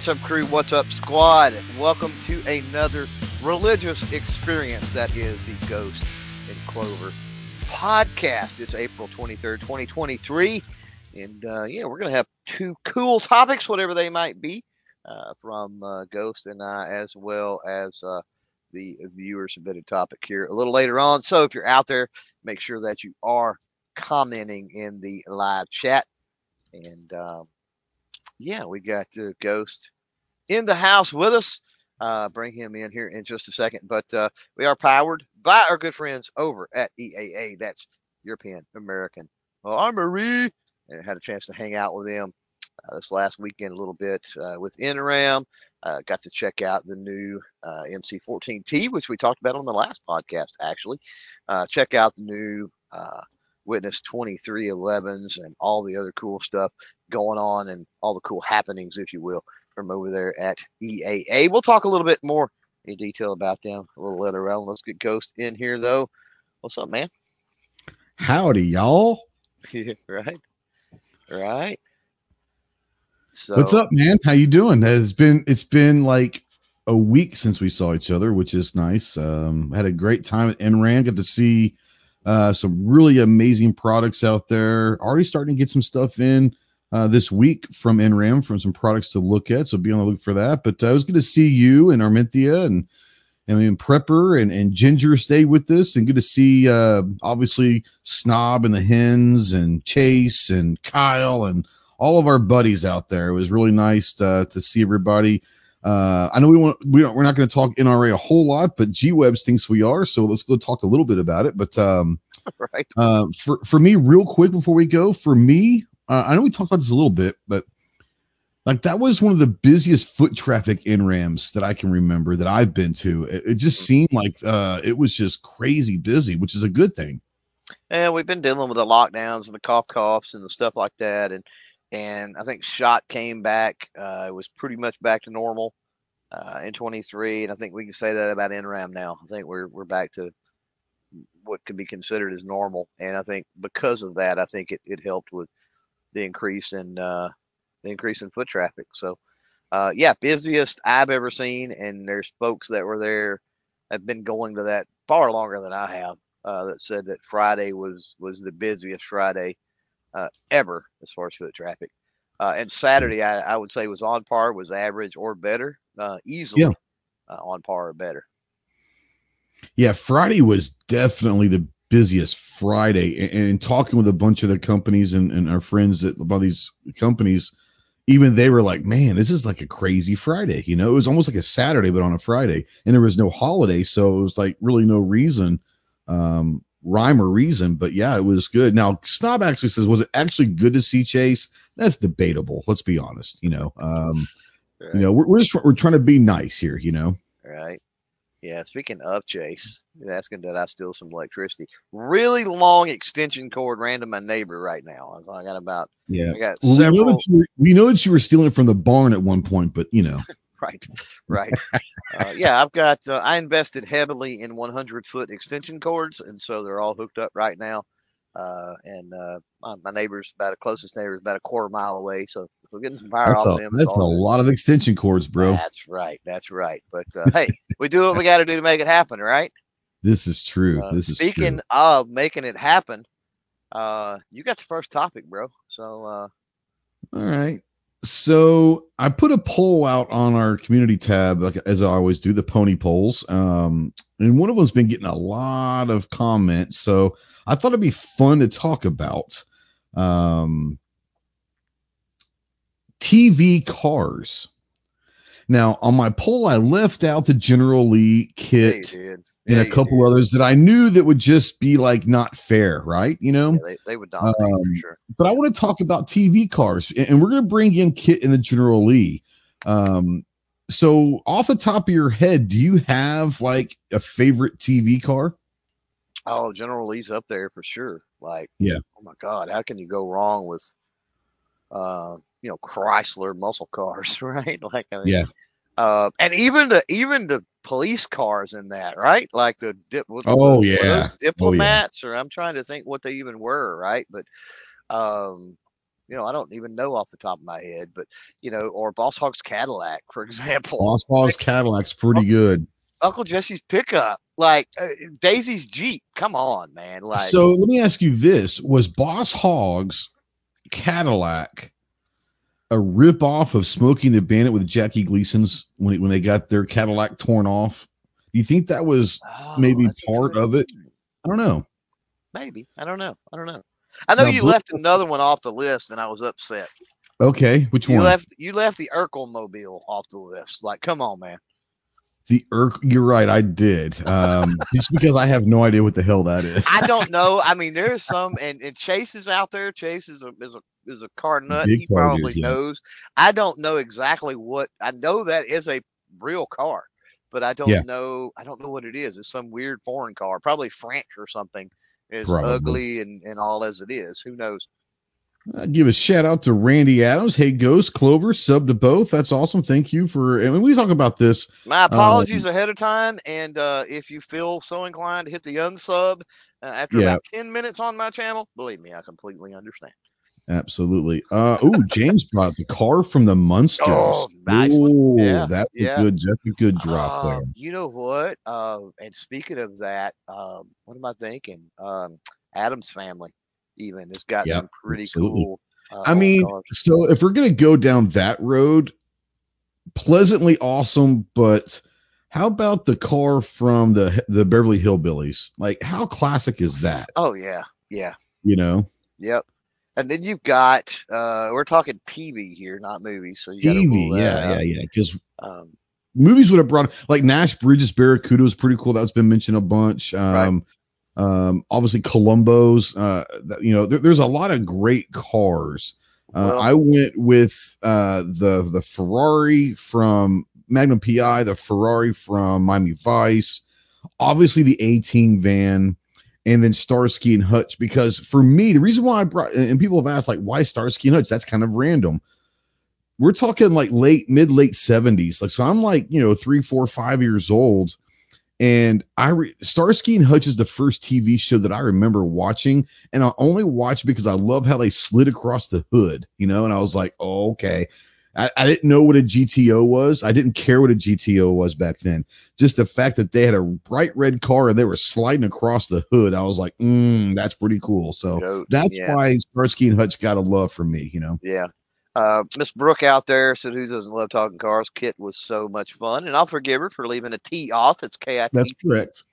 What's up, crew? What's up, squad? Welcome to another religious experience that is the Ghost and Clover podcast. It's April 23rd, 2023. And uh, yeah, we're going to have two cool topics, whatever they might be, uh, from uh, Ghost and I, as well as uh, the viewer submitted topic here a little later on. So if you're out there, make sure that you are commenting in the live chat. And um, yeah, we got uh, Ghost in the house with us. Uh, bring him in here in just a second. But uh, we are powered by our good friends over at EAA. That's European American Armory. And had a chance to hang out with them uh, this last weekend a little bit uh, with NRAAM. Uh, got to check out the new uh, MC14T, which we talked about on the last podcast, actually. check out the new Witness 2311s and all the other cool stuff going on and all the cool happenings, if you will, from over there at EAA. We'll talk a little bit more in detail about them a little later on. Let's get Ghost in here, though. What's up, man? Howdy, y'all. right, right. So, what's up, man? How you doing? It's been it's been like a week since we saw each other, which is nice. Um, had a great time at NRAAM. Got to see uh, some really amazing products out there. Already starting to get some stuff in uh, this week from NRAAM from some products to look at. So be on the look for that. But uh, I was going to see you and Arminthia and I mean Prepper and, and Ginger stay with this and good to see uh, obviously Snob and the Hens and Chase and Kyle and all of our buddies out there. It was really nice to, uh, to see everybody. Uh, I know we want we we're not going to talk NRA a whole lot, but G Webs thinks we are, so let's go talk a little bit about it. But um, right, uh, for for me, real quick before we go, for me, uh, I know we talked about this a little bit, but like that was one of the busiest foot traffic in Rams that I can remember that I've been to. It, it just mm-hmm. seemed like uh, it was just crazy busy, which is a good thing. And we've been dealing with the lockdowns and the cough coughs and the stuff like that, and and I think shot came back. Uh, it was pretty much back to normal uh, in 23, and I think we can say that about NRAAM now. I think we're we're back to what could be considered as normal, and I think because of that, I think it, it helped with the increase in uh, the increase in foot traffic. So, uh, yeah, busiest I've ever seen, and there's folks that were there have been going to that far longer than I have. Uh, that said that Friday was was the busiest Friday uh, ever as far as foot traffic. Uh, and Saturday, I, I, would say was on par, was average or better, uh, easily yeah. Uh, on par or better. Yeah, Friday was definitely the busiest Friday. And, and talking with a bunch of the companies and, and our friends that about these companies, even they were like, "Man, this is like a crazy Friday." You know, it was almost like a Saturday, but on a Friday, and there was no holiday, so it was like really no reason um, rhyme or reason, but yeah, it was good. Now, Snob actually says, was it actually good to see Chase? That's debatable. Let's be honest. You know, um, right. you know, we're, we're just we're trying to be nice here. You know, right? Yeah. Speaking of Chase, asking did I steal some electricity? Really long extension cord ran to my neighbor right now. I got about yeah. I got well, several. We know, that you, we know that you were stealing it from the barn at one point, but you know. right, right. uh, yeah, I've got. Uh, I invested heavily in 100 foot extension cords, and so they're all hooked up right now. Uh, and uh, my, my, neighbor's about the closest neighbor is about a quarter mile away, so we're getting some power that's off a, them. That's a lot of extension cords, bro. That's right. That's right. But uh, hey, we do what we got to do to make it happen, right? This is true. Uh, this is speaking true. of making it happen. Uh, you got the first topic, bro. So, uh, all right. So I put a poll out on our community tab, like as I always do, the pony polls. Um, and one of them's been getting a lot of comments. So I thought it'd be fun to talk about um, TV cars. Now, on my poll, I left out the General Lee kit and a couple others that I knew that would just be like not fair, right? You know, yeah, they, they, would dominate um, sure. But I want to talk about TV cars, and we're going to bring in Kit and the General Lee. Um, so, off the top of your head, do you have like a favorite TV car? Oh, General Lee's up there for sure. Like, yeah. Oh my God, how can you go wrong with, uh, you know, Chrysler muscle cars, right? Like, I mean, yeah. Uh, and even the even the police cars in that, right? Like the dip. Oh yeah, diplomats, oh, yeah. or I'm trying to think what they even were, right? But um, you know, I don't even know off the top of my head, but you know, or Boss Hog's Cadillac, for example. Boss Hog's Cadillac's pretty good. Uncle Jesse's pickup, like uh, Daisy's Jeep. Come on, man. Like, so let me ask you this: Was Boss Hog's Cadillac a rip off of Smokey and the Bandit with Jackie Gleason's when when they got their Cadillac torn off? Do you think that was oh, maybe part of it? I don't know. Maybe I don't know. I don't know. I know now, you left another one off the list, and I was upset. Okay, which you one? Left you left the Urkel mobile off the list. Like, come on, man. The Urk, you're right, I did. Um, just because I have no idea what the hell that is. I don't know. I mean, there's some, and, and Chase is out there. Chase is a is a is a car nut. Big he probably yeah. knows. I don't know exactly what. I know that is a real car, but I don't yeah. know. I don't know what it is. It's some weird foreign car, probably French or something. As probably. ugly and and all as it is, who knows? Uh, give a shout out to Randy Adams. Hey, Ghost Clover, sub to both. That's awesome. Thank you for. And when we talk about this, my apologies um, ahead of time. And uh, if you feel so inclined to hit the unsub uh, after yeah. about ten minutes on my channel, believe me, I completely understand. Absolutely. Uh, oh, James brought the car from the Munsters. Oh, nice Ooh, yeah, that's yeah. a good, that's a good drop uh, there. You know what? Uh, and speaking of that, um, what am I thinking? Um, Addams Family even. It's got some pretty absolutely. cool. Uh, I mean, cars. so if we're gonna go down that road, pleasantly awesome, but how about the car from the the Beverly Hillbillies? Like, how classic is that? Oh yeah, yeah. You know. Yep. And then you've got uh we're talking TV here, not movies. So TV, yeah, yeah, yeah. Because um, movies would have brought like Nash Bridges Barracuda was pretty cool. That's been mentioned a bunch. Um, right. Um, obviously, Columbo's. Uh, you know, there, there's a lot of great cars. Uh, well, I went with uh, the the Ferrari from Magnum PI, the Ferrari from Miami Vice, obviously the A-Team van, and then Starsky and Hutch. Because for me, the reason why I brought and people have asked like why Starsky and Hutch, that's kind of random. We're talking like late mid late 70s. Like so, I'm like you know three, four, five years old and I re- Starsky and Hutch is the first TV show that I remember watching, and I only watched because I love how they slid across the hood, you know. And I was like, oh, okay. I, I didn't know what a GTO was. I didn't care what a GTO was back then. Just the fact that they had a bright red car and they were sliding across the hood, I was like, mm, that's pretty cool. So that's yeah. why Starsky and Hutch got a love from me, you know. Yeah, uh, Miss Brooke out there said, "Who doesn't love talking cars?" Kit was so much fun, and I'll forgive her for leaving a T off. It's K I T. That's correct.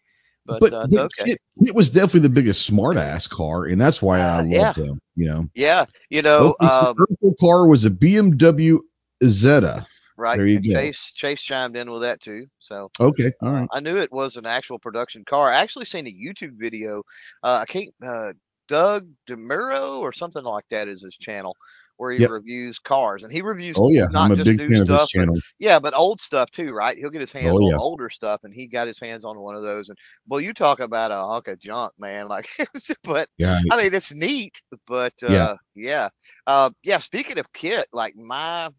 But, but, uh, but okay. Kit, it was definitely the biggest smartass car, and that's why I uh, loved yeah. them. You know. Yeah, you know, um, the car was a BMW Isetta. Right. There you go. Chase Chase chimed in with that too. So okay, all right. I knew it was an actual production car. I actually seen a YouTube video. Uh, I can't. Uh, Doug DeMuro or something like that is his channel where he yep. reviews cars and he reviews oh yeah. not I'm a big fan stuff, of his channel but, yeah but old stuff too right? He'll get his hands oh, on yeah. older stuff and he got his hands on one of those and well you talk about a hunk of junk man like but yeah. I mean it's neat but uh, yeah. Yeah uh, yeah speaking of kit like my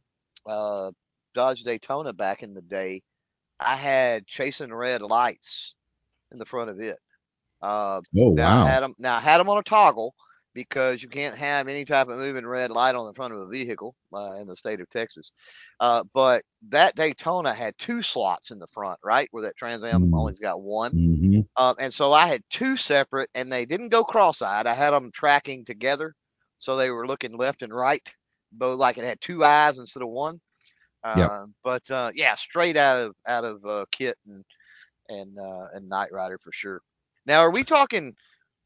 uh, Dodge Daytona back in the day I had chasing red lights in the front of it. Uh, oh wow! I had them now I had them on a toggle, because you can't have any type of moving red light on the front of a vehicle uh, in the state of Texas. Uh, but that Daytona had two slots in the front, right, where that Trans Am mm-hmm. only's got one. Mm-hmm. Uh, and so I had two separate, and they didn't go cross-eyed. I had them tracking together, so they were looking left and right, both like it had two eyes instead of one. Yep. Uh, but uh, yeah, straight out of out of uh, Kit and and and Knight Rider for sure. Now, are we talking?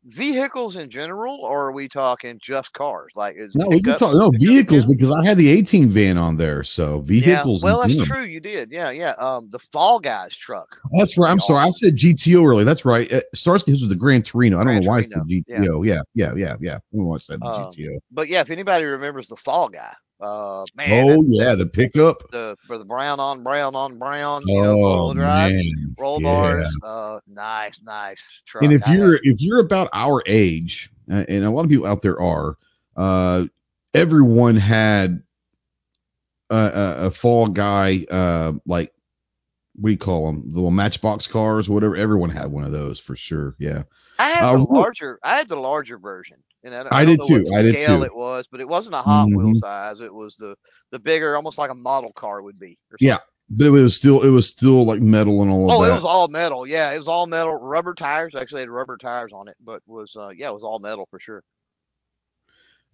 Vehicles in general, or are we talking just cars? Like, is no, we can talk no vehicles because I had the A-Team van on there, so vehicles. Yeah, well, that's true. You did, yeah, yeah. Um, the Fall Guys truck. That's right. I'm sorry, I said GTO earlier. That's right. Uh, Starsky was the Gran Torino. I don't know why I said GTO. Yeah, yeah, yeah, yeah. yeah. Don't know I said the um, GTO. But yeah, if anybody remembers the Fall Guy, uh, man, oh yeah, the pickup, the for the brown on brown on brown, you oh, know, drive, man. roll yeah. bars, uh, nice, nice. Truck. And if I you're if you're about our age, and a lot of people out there are, uh, everyone had a, a, a fall guy, uh, like what do you call them? The little Matchbox cars, whatever. Everyone had one of those for sure. Yeah. I had uh, the larger. I had the larger version, and I, I, I did too. I did too. It was, but it wasn't a Hot mm-hmm. Wheel size. It was the the bigger, almost like a model car would be. Yeah, but it was still it was still like metal and all oh, it was all metal. Yeah, it was all metal. Rubber tires. Actually, had rubber tires on it, but was uh, yeah, it was all metal for sure.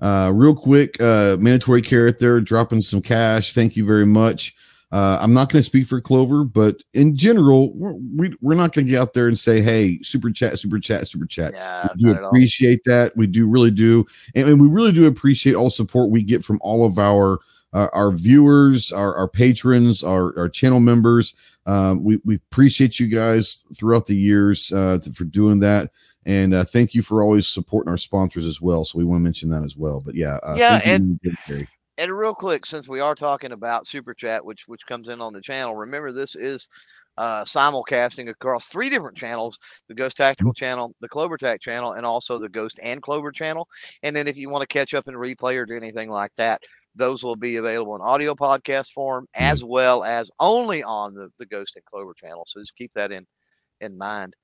Uh, real quick, uh, mandatory carrot there, dropping some cash. Thank you very much. Uh, I'm not going to speak for Clover, but in general, we're, we, we're not going to get out there and say, "Hey, super chat, super chat, super chat." Yeah, we do appreciate that. We do really do, and, and, we really do appreciate all support we get from all of our uh, our viewers, our, our patrons, our, our channel members. Um, we we appreciate you guys throughout the years uh, to, for doing that. And uh, thank you for always supporting our sponsors as well. So we want to mention that as well. But yeah, uh, yeah, and and real quick, since we are talking about super chat, which which comes in on the channel, remember this is uh, simulcasting across three different channels: the Ghost Tactical mm-hmm. channel, the Clover Tac channel, and also the Ghost and Clover channel. And then if you want to catch up and replay or do anything like that, those will be available in audio podcast form mm-hmm. as well as only on the, the Ghost and Clover channel. So just keep that in in mind.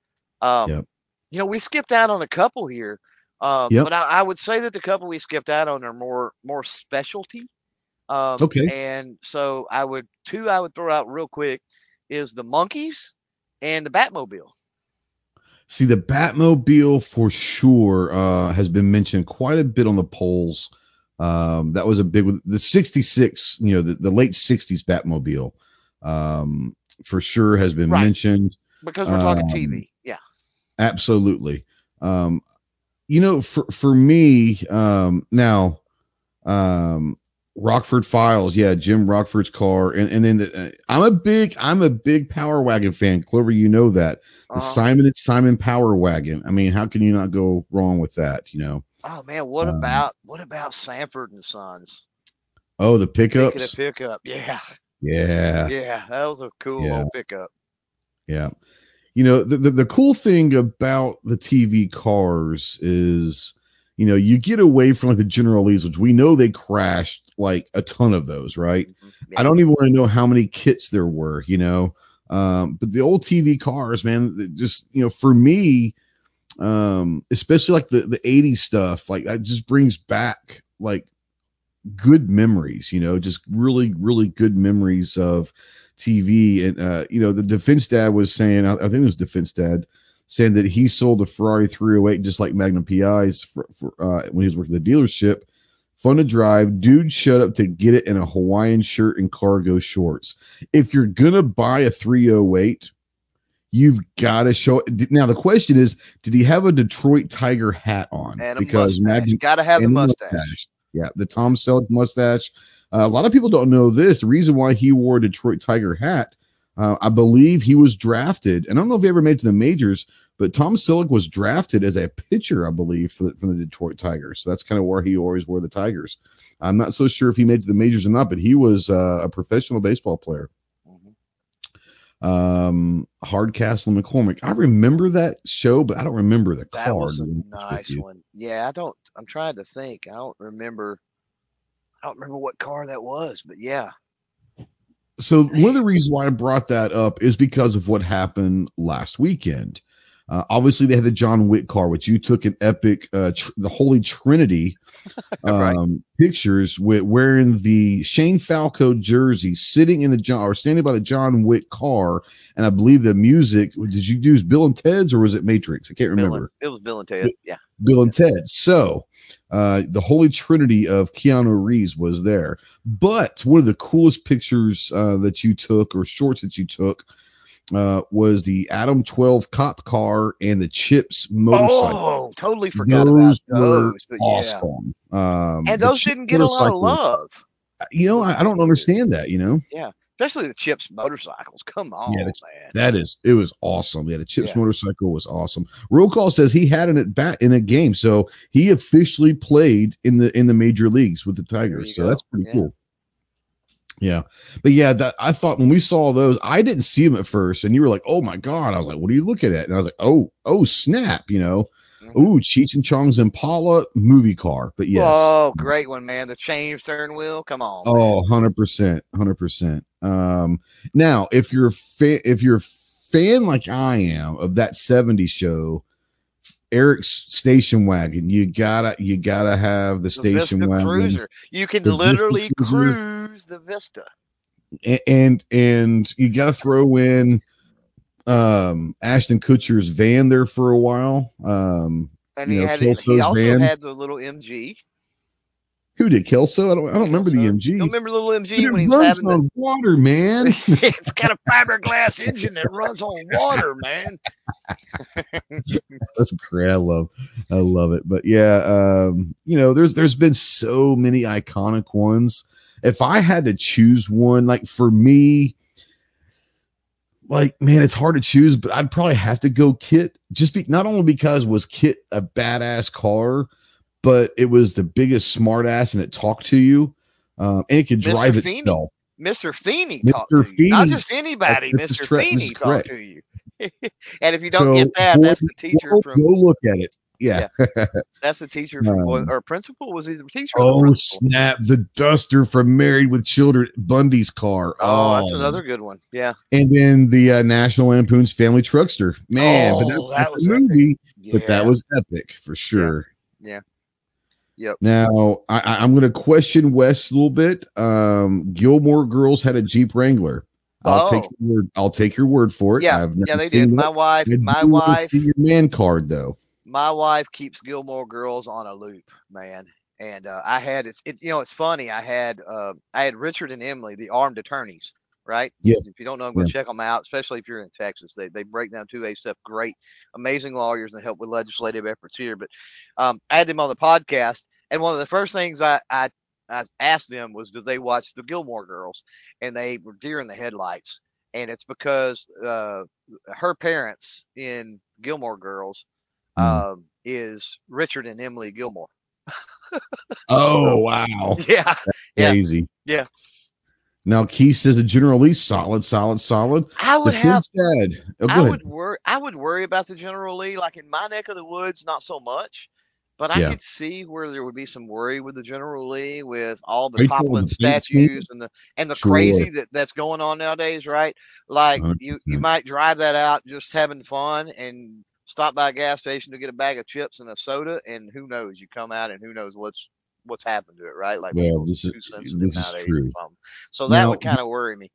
Um, yep. You know, we skipped out on a couple here. Um, yep. But I, I, would say that the couple we skipped out on are more more specialty. Um, okay. And so I would two I would throw out real quick is the Monkees and the Batmobile. See, the Batmobile for sure uh, has been mentioned quite a bit on the polls. Um, that was a big one. The 66, you know, the, the late 60s Batmobile um, for sure has been right. mentioned. Because we're talking um, TV. Yeah. Absolutely. Um, you know, for for me, um, now, um, Rockford Files, yeah, Jim Rockford's car, and and then the, uh, I'm a big I'm a big Power Wagon fan. Clover, you know that the uh-huh. Simon and Simon Power Wagon. I mean, how can you not go wrong with that? You know. Oh man, what um, about what about Sanford and Sons? Oh, the pickups. The pickup, yeah. Yeah. Yeah, that was a cool yeah. pickup. Yeah you know the, the, the cool thing about the tv cars is you know you get away from like the General Lees which we know they crashed like a ton of those right mm-hmm. yeah. i don't even want to know how many kits there were you know um, but the old tv cars man just you know for me um especially like the the 80s stuff like that just brings back like good memories you know just really really good memories of TV. And uh, you know, the defense dad was saying, I, I think it was defense dad saying that he sold a Ferrari 308 just like Magnum PIs for, for uh, when he was working at the dealership. Fun to drive. Dude showed up to get it in a Hawaiian shirt and cargo shorts. If you're gonna buy a 308, you've got to show it. Now the question is, did he have a Detroit Tiger hat on? And because Magnum got to have the mustache. mustache. Yeah, the Tom Selleck mustache. Uh, a lot of people don't know this. The reason why he wore a Detroit Tiger hat, uh, I believe he was drafted, and I don't know if he ever made to the majors, but Tom Selleck was drafted as a pitcher, I believe, for the, from the Detroit Tigers. So that's kind of where he always wore the Tigers. I'm not so sure if he made to the majors or not, but he was uh, a professional baseball player. Mm-hmm. Um, Hardcastle McCormick. I remember that show, but I don't remember the that card. was a nice one. Yeah, I don't. I'm trying to think. I don't remember I don't remember what car that was, but yeah. So one of the reasons why I brought that up is because of what happened last weekend. Uh, obviously, they had the John Wick car, which you took an epic, uh, tr- the Holy Trinity um, right. pictures with wearing the Shane Falco jersey, sitting in the John or standing by the John Wick car, and I believe the music. Did you use Bill and Ted's or was it Matrix? I can't remember. Bill and, it was Bill and Ted. Yeah, Bill and Ted. So uh, the holy trinity of Keanu Reeves was there. But one of the coolest pictures uh, that you took or shorts that you took uh, was the Adam 12 cop car and the Chips motorcycle. Oh, totally forgot those about those. But awesome. Yeah. Um, and those didn't get a lot of love. You know, I, I don't understand that, you know? Yeah especially the Chips motorcycles. Come on, yeah, man. That is it was awesome. Yeah, the Chips yeah. motorcycle was awesome. Roll call says he had it at bat in a game, so he officially played in the in the major leagues with the Tigers. So go. that's pretty yeah. cool. Yeah, but yeah, that I thought when we saw those, I didn't see them at first, and you were like, "Oh my god!" I was like, "What are you looking at?" And I was like, "Oh, oh, snap!" You know. Mm-hmm. Ooh, Cheech and Chong's Impala movie car. But yes. Oh, great one, man. The chain steering wheel. Come on. Oh, 100%. 100%. Um, now, if you're a fan, if you're a fan like I am of that 70s show, Eric's station wagon. You gotta you gotta have the, the station Vista wagon. Cruiser. You can literally cruise the Vista. And, and and you gotta throw in um Ashton Kutcher's van there for a while. Um and he know, had it, he also van. had the little MG. Who did Kelso? I don't. I don't remember the MG. Don't remember the little MG when he was having on the, water, man. it's got a fiberglass engine that runs on water, man. That's great. I love, I love it. But yeah, um, you know, there's there's been so many iconic ones. If I had to choose one, like for me, like man, it's hard to choose, but I'd probably have to go Kit Just be not only because was Kit a badass car, but it was the biggest smartass and it talked to you, um, and it could drive Mr. itself. Mr. Feeney talked to Feeney, you, not just anybody. Mr. Tre- Feeney talked to you. and if you don't so, get that, that's the teacher go, from. Go look at it. Yeah, yeah. that's the teacher from um, or principal. Was he the teacher? Oh the snap! The duster from Married with Children, Bundy's car. Oh, oh. that's another good one. Yeah. And then the uh, National Lampoon's Family Truckster. Man, oh, but that's, that was a movie, yeah. but that was epic for sure. yeah. yeah. Yep. Now I, am going to question Wes a little bit. Um, Gilmore Girls had a Jeep Wrangler. I'll oh. take your word. I'll take your word for it. Yeah, yeah, they did. My wife, my wife, see your man card though. My wife keeps Gilmore Girls on a loop, man. And uh, I had it's it, you know it's funny. I had uh, I had Richard and Emily, the armed attorneys, right? Yeah. If you don't know them, go yeah. check them out, especially if you're in Texas. They, they break down 2A stuff. Great, amazing lawyers and help with legislative efforts here. But um, I had them on the podcast, and one of the first things I, I, I asked them was, do they watch the Gilmore Girls? And they were deer in the headlights. And it's because uh, her parents in Gilmore Girls mm. is Richard and Emily Gilmore. oh wow! Yeah, yeah, crazy. Yeah, now Keith says the General Lee solid, solid, solid. I would the have. Dad. Oh, I would worry. I would worry about the General Lee. Like in my neck of the woods, not so much. But I yeah. could see where there would be some worry with the General Lee, with all the toppling statues and the and the sure. crazy that, that's going on nowadays, right? Like 100%. you you might drive that out just having fun and stop by a gas station to get a bag of chips and a soda, and who knows, you come out and who knows what's what's happened to it, right? Like well, this is this is true. So that now, would kind of worry me.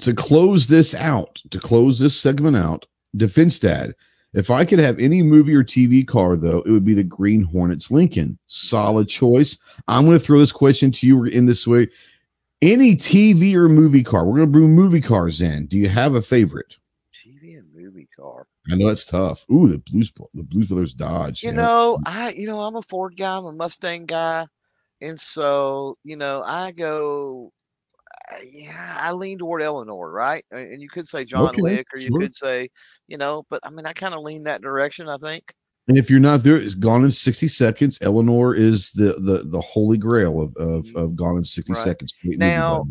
To close this out, to close this segment out, Defense Dad. If I could have any movie or TV car, though, it would be the Green Hornets Lincoln. Solid choice. I'm going to throw this question to you in this way. Any TV or movie car? We're going to bring movie cars in. Do you have a favorite? TV and movie car. I know it's tough. Ooh, the Blues, the Blues Brothers Dodge. You yeah. know, I, you know, I'm a Ford guy. I'm a Mustang guy, and so you know, I go. Yeah, I lean toward Eleanor, right? And you could say John okay, Wick, or you sure. could say, you know, but I mean, I kind of lean that direction. I think. And if you're not there, it's Gone in 60 Seconds. Eleanor is the the the holy grail of of, mm-hmm. of Gone in 60 right. Seconds. Now,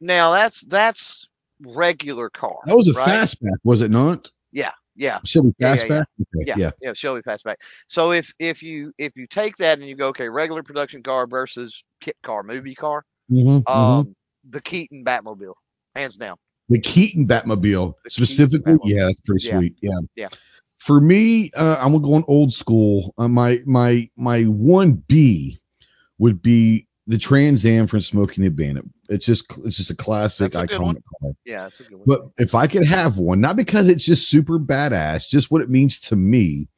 now that's that's regular car. That was a right? fastback, was it not? Yeah, yeah. Shelby fastback. Yeah, yeah, yeah. yeah, yeah. Shelby fastback. So if if you if you take that and you go, okay, regular production car versus kit car, movie car, mm-hmm, um, mm-hmm. the Keaton Batmobile, hands down. The Keaton Batmobile, the specifically, Keaton Batmobile. yeah, that's pretty sweet. Yeah, yeah. For me, uh, I'm going old school. Uh, my my my one B would be the Trans Am from Smokey and the Bandit. It's just it's just a classic a iconic car. Yeah, that's a good one. But if I could have one, not because it's just super badass, just what it means to me,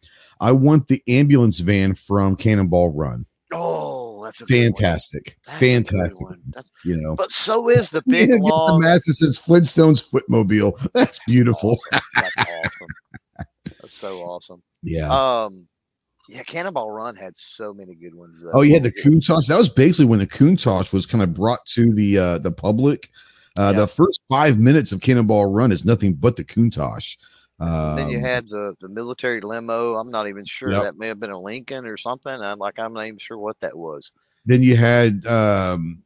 I want the ambulance van from Cannonball Run. Oh, that's fantastic, that's fantastic. That's, you know, but so is the big yeah, long. Some Flintstones footmobile. That's beautiful. Awesome. That's awesome. That's so awesome. Yeah. Um, yeah, Cannonball Run had so many good ones. Though. Oh yeah, the Countach. That was basically when the Countach was kind of brought to the uh, the public. Uh, yeah. The first five minutes of Cannonball Run is nothing but the Countach. Um, then you um, had the the military limo. I'm not even sure yep. that may have been a Lincoln or something. I'm like I'm not even sure what that was. Then you had um,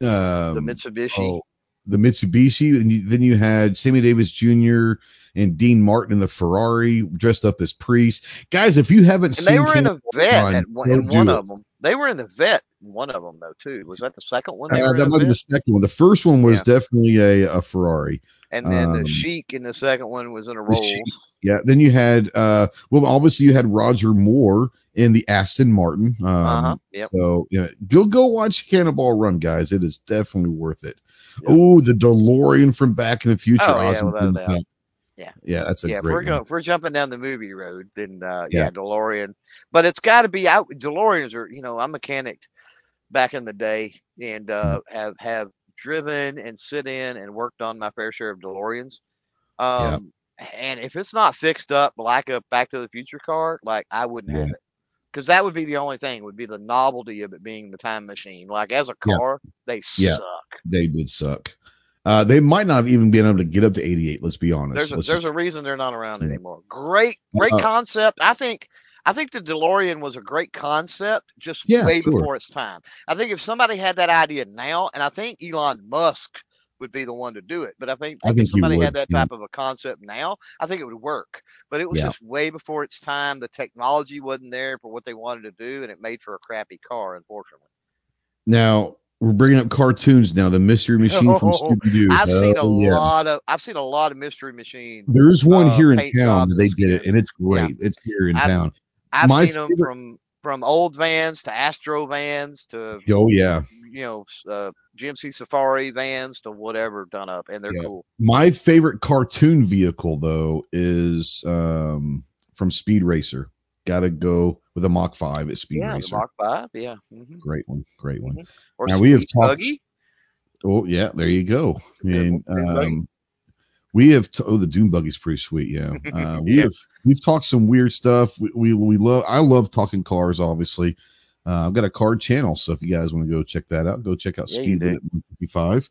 um the Mitsubishi. Oh, the Mitsubishi, and you, then you had Sammy Davis Jr. and Dean Martin in the Ferrari dressed up as priests. Guys, if you haven't and seen, they were in a vet at one, in one of them. They were in the vet one of them though too. Was that the second one? Uh, that might be the second one. The first one was Yeah. definitely a, a Ferrari. and then um, the Sheik in the second one was in a Rolls. Sheik. Yeah. Then you had, uh, well, obviously you had Roger Moore in the Aston Martin. Um, Uh huh. Yep. So yeah, go go watch Cannonball Run, guys. It is definitely worth it. Yep. Oh, the DeLorean from Back in the Future. Oh, yeah, Yeah. yeah, that's a yeah, we're going, we're jumping down the movie road, then uh, Yeah. yeah. DeLorean. But it's got to be out. DeLoreans are, you know, I mechanicked back in the day and uh, have have driven and sit in and worked on my fair share of DeLoreans. Yeah. Um, and if it's not fixed up like a Back to the Future car, like I wouldn't Yeah. have it. Because that would be the only thing would be the novelty of it being the time machine. Like as a Yeah. car, they Yeah. suck. They did suck. Uh, they might not have even been able to get up to 88. Let's be honest. There's a, Let's there's just- a reason they're not around anymore. Great, great Uh, concept. I think I think the DeLorean was a great concept, just Yeah, way sure. before its time. I think if somebody had that idea now, and I think Elon Musk would be the one to do it, but I think, I think if somebody would, had that yeah. type of a concept now, I think it would work. But it was Yeah. just way before its time. The technology wasn't there for what they wanted to do, and it made for a crappy car, unfortunately. now we're bringing up cartoons now. The Mystery Machine from Oh, Scooby Doo. I've seen a yeah. lot of I've seen a lot of Mystery Machine. There's one uh, here in town. that They did it, and it's great. It's here in I've- town. I've My seen them from from old vans to Astro vans to Oh yeah. you know uh, GMC Safari vans to whatever done up, and they're Yeah. cool. My favorite cartoon vehicle though is um, from Speed Racer. Got to go with a Mach Five at Speed yeah, Racer. Mach Five. Yeah, hmm Great one. Great one. or Now, we have talked- Buggy. Oh yeah, there you go. And one. Dune buggy. um, we have t- oh the Doom Buggy's pretty sweet. Yeah, uh, we Yeah. have we've talked some weird stuff. We we, we love I love talking cars. Obviously, uh, I've got a card channel, so if you guys want to go check that out, go check out Yeah, Speed. Limit 155.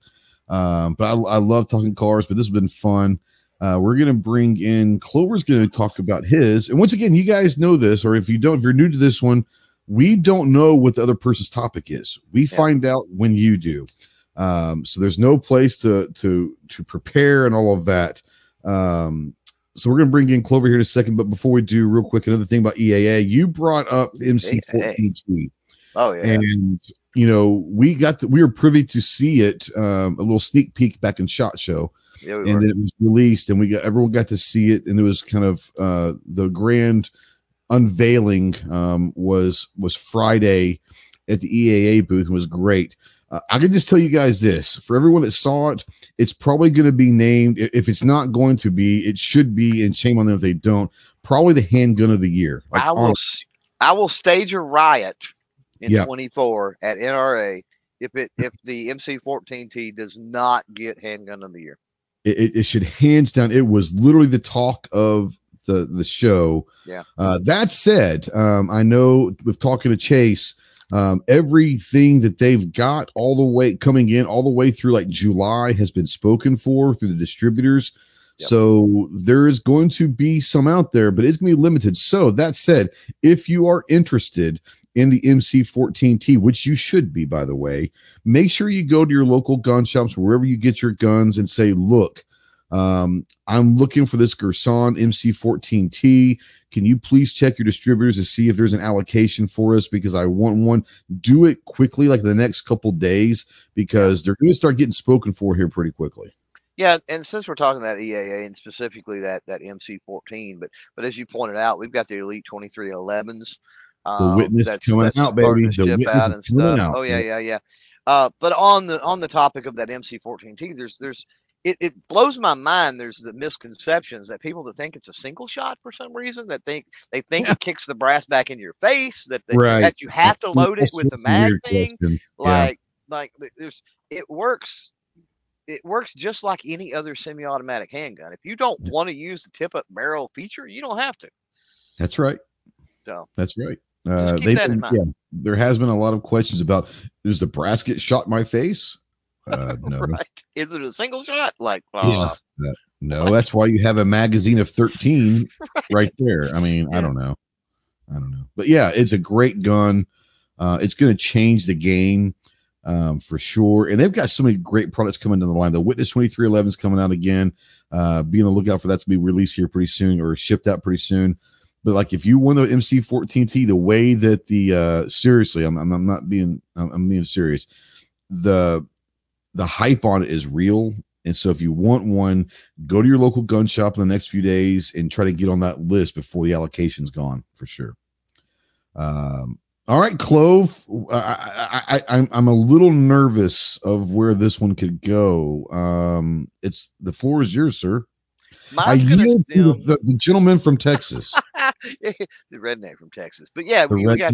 Um, but I, I love talking cars. But this has been fun. Uh, we're gonna bring in Clover's gonna talk about his. And once again, you guys know this, or if you don't, if you're new to this one, we don't know what the other person's topic is. We Yeah. find out when you do. Um, so there's no place to to to prepare and all of that. Um, so we're gonna bring in Clover here in a second, but before we do, real quick, another thing about EAA, you brought up MC14T, Oh yeah, and you know we got to, we were privy to see it, um, a little sneak peek back in Shot Show, yeah. We and then it was released, and we got everyone got to see it, and it was kind of uh, the grand unveiling um, was was Friday at the EAA booth and was great. Uh, I can just tell you guys this: for everyone that saw it, it's probably going to be named. If it's not going to be, it should be. And shame on them if they don't. Probably the handgun of the year. Like, I will. honest- s- I will stage a riot in Yeah. 24 at NRA if it if the MC14T does not get handgun of the year. It, it, should hands down. It was literally the talk of the the show. Yeah. Uh, that said, um, I know with talking to Chase, um, everything that they've got all the way coming in all the way through like July has been spoken for through the distributors. Yep. So there is going to be some out there, but it's going to be limited. So that said, if you are interested in the MC14T, which you should be, by the way, make sure you go to your local gun shops, wherever you get your guns, and say, look, um, I'm looking for this Girsan MC14T. Can you please check your distributors to see if there's an allocation for us? Because I want one. Do it quickly, like the next couple days, because they're going to start getting spoken for here pretty quickly. Yeah, and since we're talking about EAA and specifically that that MC14, but but as you pointed out, we've got the Elite 2311s. The Witness coming out, baby. The Witness out is coming out. Oh yeah, yeah, yeah. Uh, but on the on the topic of that MC14T, there's there's it, it blows my mind. There's the misconceptions that people that think it's a single shot for some reason that think they think Yeah. it kicks the brass back in your face that they, Right. that you have to load it with the mag thing questions. Yeah. like like there's it works it works just like any other semi-automatic handgun if you don't want to use the tip up barrel feature you don't have to That's right. so That's right. Uh, they've that in been- mind. yeah, there has been a lot of questions about does the brass get shot my face? Uh, no, right is it a single shot like Yeah. uh, no. That's why you have a magazine of thirteen right there. I mean, I don't know, I don't know, but yeah, it's a great gun. Uh, it's going to change the game. Um, for sure. And they've got so many great products coming down the line. The Witness 2311 is coming out again. Uh, be on the lookout for that to be released here pretty soon or shipped out pretty soon. But like if you want the MC14T, the way that the uh, seriously, I'm, I'm, I'm not being I'm, I'm being serious. The the hype on it is real. And so if you want one, go to your local gun shop in the next few days and try to get on that list before the allocation's gone for sure. Um, all right, Clove. I, I, I, I'm a little nervous of where this one could go. Um, it's the floor is yours, sir. Mine's I yield to the, the, gentleman from Texas, the redneck from Texas. But yeah, the we, we got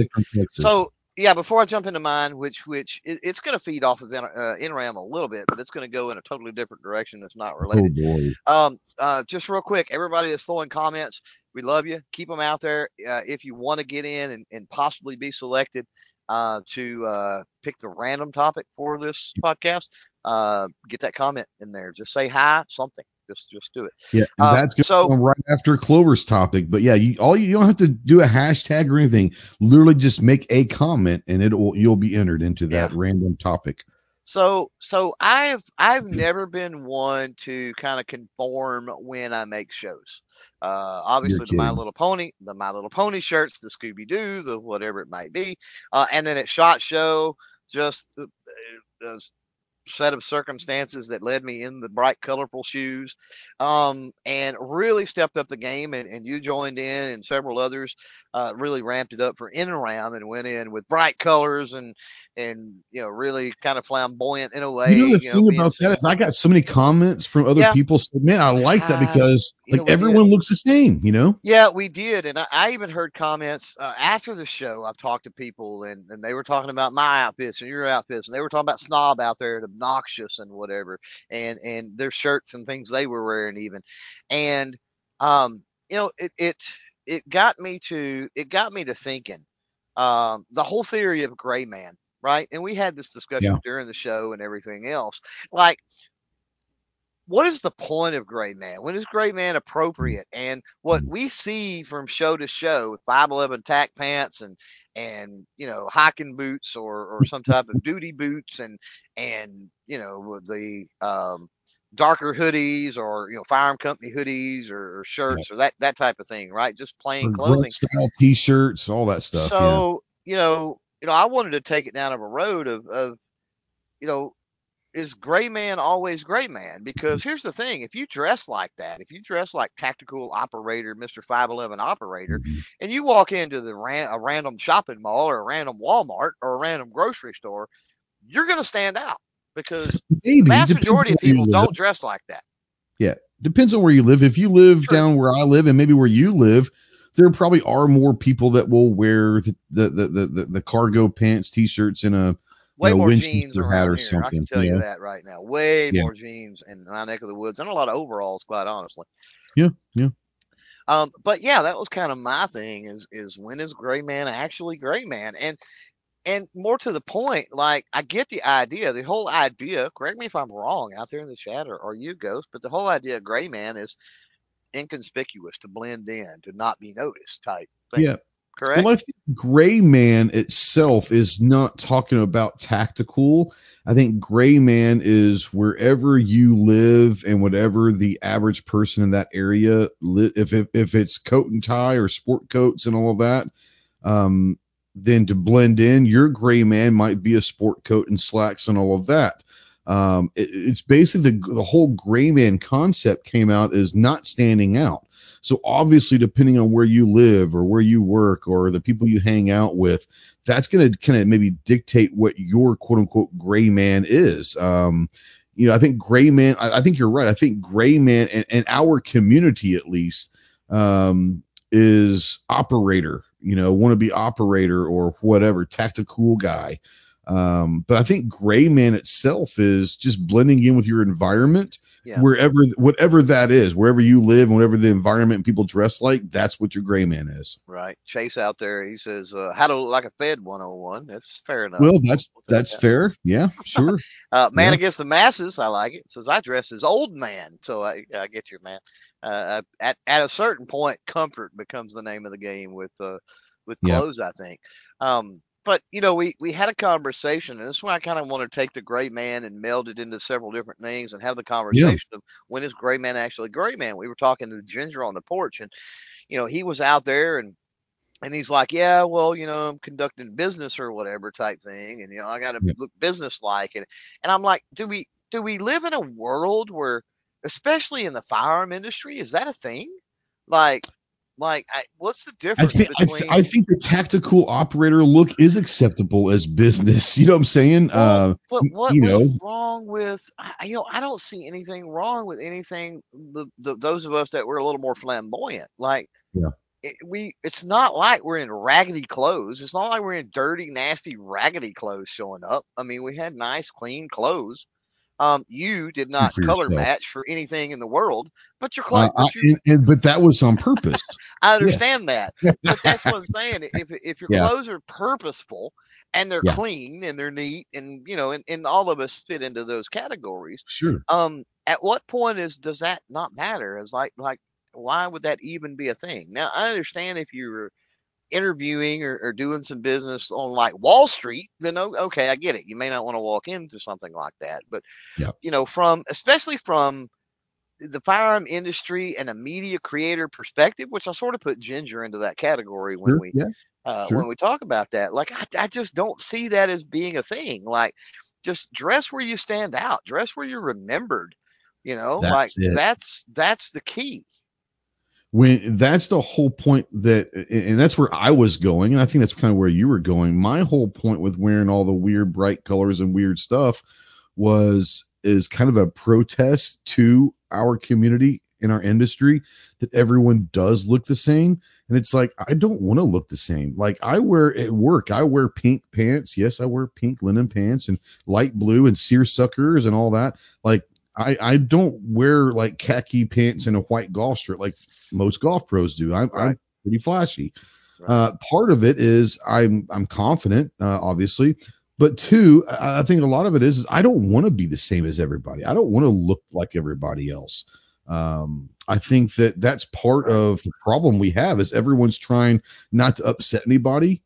so yeah. Before I jump into mine, which which it, it's going to feed off of uh, NRAAM a little bit, but it's going to go in a totally different direction that's not related. Oh, boy. um, uh, just real quick, everybody that's throwing comments, we love you. Keep them out there. Uh, if you want to get in and, and possibly be selected uh, to uh, pick the random topic for this podcast, uh, get that comment in there. Just say hi, something. Just just do it. Yeah, um, that's good. So right after Clover's topic, but yeah, you all you don't have to do a hashtag or anything. Literally, just make a comment, and it'll you'll be entered into that yeah. random topic. So so I've I've never been one to kind of conform when I make shows. Uh, obviously, the My Little Pony, the My Little Pony shirts, the Scooby Doo, the whatever it might be, uh, and then at Shot Show, just uh, uh set of circumstances that led me in the bright, colorful shoes, um, and really stepped up the game. And, and you joined in, and several others uh, really ramped it up for in and around, and went in with bright colors and and you know really kind of flamboyant in a way. You know the you thing know, about that is I got so many comments from other yeah. people saying, "Man, I like that because like know, everyone looks the same," you know. Yeah, we did, and I, I even heard comments uh, after the show. I've talked to people, and and they were talking about my outfits and your outfits, and they were talking about snob out there and obnoxious and whatever, and and their shirts and things they were wearing even, and um, you know, it it it got me to it got me to thinking um, the whole theory of gray man right? And we had this discussion yeah. during the show and everything else. Like, what is the point of Gray Man? When is Gray Man appropriate? And what we see from show to show with 511 tack pants and and you know hiking boots or or some type of duty boots and and you know the um, darker hoodies or you know firearm company hoodies or, or shirts yeah. or that that type of thing, right? Just plain or clothing, style t-shirts, all that stuff. So yeah. you know you know, I wanted to take it down of a road of, of you know, is gray man always gray man? Because here's the thing: if you dress like that, if you dress like tactical operator, Mister Five Eleven operator, and you walk into the ran- a random shopping mall or a random Walmart or a random grocery store, you're going to stand out because Maybe. the vast majority of people don't dress like that. Yeah, depends on where you live. If you live down where I live, and maybe where you live, there probably are more people that will wear the the the, the, the cargo pants, t-shirts, and a way you know, more jeans hat or here. something. I can tell yeah. you that right now. Way yeah. more jeans in my neck of the woods, and a lot of overalls, quite honestly. Yeah, yeah. Um, but yeah, that was kind of my thing. Is is when is Gray Man actually Gray Man? And and more to the point, like I get the idea, the whole idea. Correct me if I'm wrong out there in the chat, or, or you, Ghost, but the whole idea of Gray Man is inconspicuous to blend in, to not be noticed type thing. Yeah. Correct. Well, I think Gray Man itself is not talking about tactical. I think Gray Man is wherever you live and whatever the average person in that area, li- if, if, if it's coat and tie or sport coats and all of that, um, then to blend in, your Gray Man might be a sport coat and slacks and all of that. Um, it, it's basically the, the whole gray man concept came out as not standing out. So obviously, depending on where you live or where you work or the people you hang out with, that's going to kind of maybe dictate what your quote unquote gray man is. Um, you know, I think gray man, I, I, think you're right. I think gray man and, and our community at least um, is operator, you know, want to be operator or whatever, tactical guy. Um, but I think gray man itself is just blending in with your environment. Yeah. Wherever, whatever that is, wherever you live and whatever the environment people dress like, that's what your gray man is. Right. Chase out there, he says, uh, how to look like a Fed 101. That's fair enough. Well, that's, that's fair. Yeah, sure. uh, man yeah. against the masses. I like it. says, I dress as old man. So I, I get you, man. Uh, at, at a certain point, comfort becomes the name of the game with, uh, with clothes. I think. Um, but you know, we we had a conversation, and this is why I kind of want to take the gray man and meld it into several different things and have the conversation yeah. of when is gray man actually gray man. We were talking to Ginger on the porch, and you know, he was out there and and he's like, yeah, well, you know, I'm conducting business or whatever type thing, and you know, I got to yeah. look business like, and and I'm like, do we do we live in a world where, especially in the firearm industry, is that a thing? Like, like, I, what's the difference I think, between? I, th- I, think the tactical operator look is acceptable as business. You know what I'm saying? Well, uh, but what you know wrong with? You know, I don't see anything wrong with anything. The, the those of us that were a little more flamboyant, like, yeah. It, we it's not like we're in raggedy clothes. It's not like we're in dirty, nasty, raggedy clothes showing up. I mean, we had nice, clean clothes. Um, you did not color yourself. match for anything in the world, but your clothes. Uh, but, and, but, that was on purpose. I understand yes. that, but that's what I'm saying. If if your yeah. clothes are purposeful and they're yeah. clean and they're neat, and you know, and, and all of us fit into those categories. Sure. Um, at what point is does that not matter? As like like why would that even be a thing? Now I understand if you're interviewing or, or, doing some business on like Wall Street, then okay, I get it. You may not want to walk into something like that, but yep. you know, from especially from the firearm industry and a media creator perspective, which I sort of put Ginger into that category when sure, we yeah, uh, sure. when we talk about that. Like I, I just don't see that as being a thing. Like just dress where you stand out, dress where you're remembered. You know, that's like it. that's that's the key when that's the whole point that and that's where i was going and i think that's kind of where you were going. My whole point with wearing all the weird bright colors and weird stuff was is kind of a protest to our community in our industry that everyone does look the same and it's like i don't want to look the same. Like i wear at work i wear pink pants. Yes i wear pink linen pants and light blue and seersuckers and all that. Like I, I don't wear like khaki pants and a white golf shirt like most golf pros do. I'm, right. I'm pretty flashy. Right. Uh, part of it is I'm I'm confident, uh, obviously, but two, I, I think a lot of it is, is I don't want to be the same as everybody. I don't want to look like everybody else. Um, I think that that's part right. of the problem we have is everyone's trying not to upset anybody.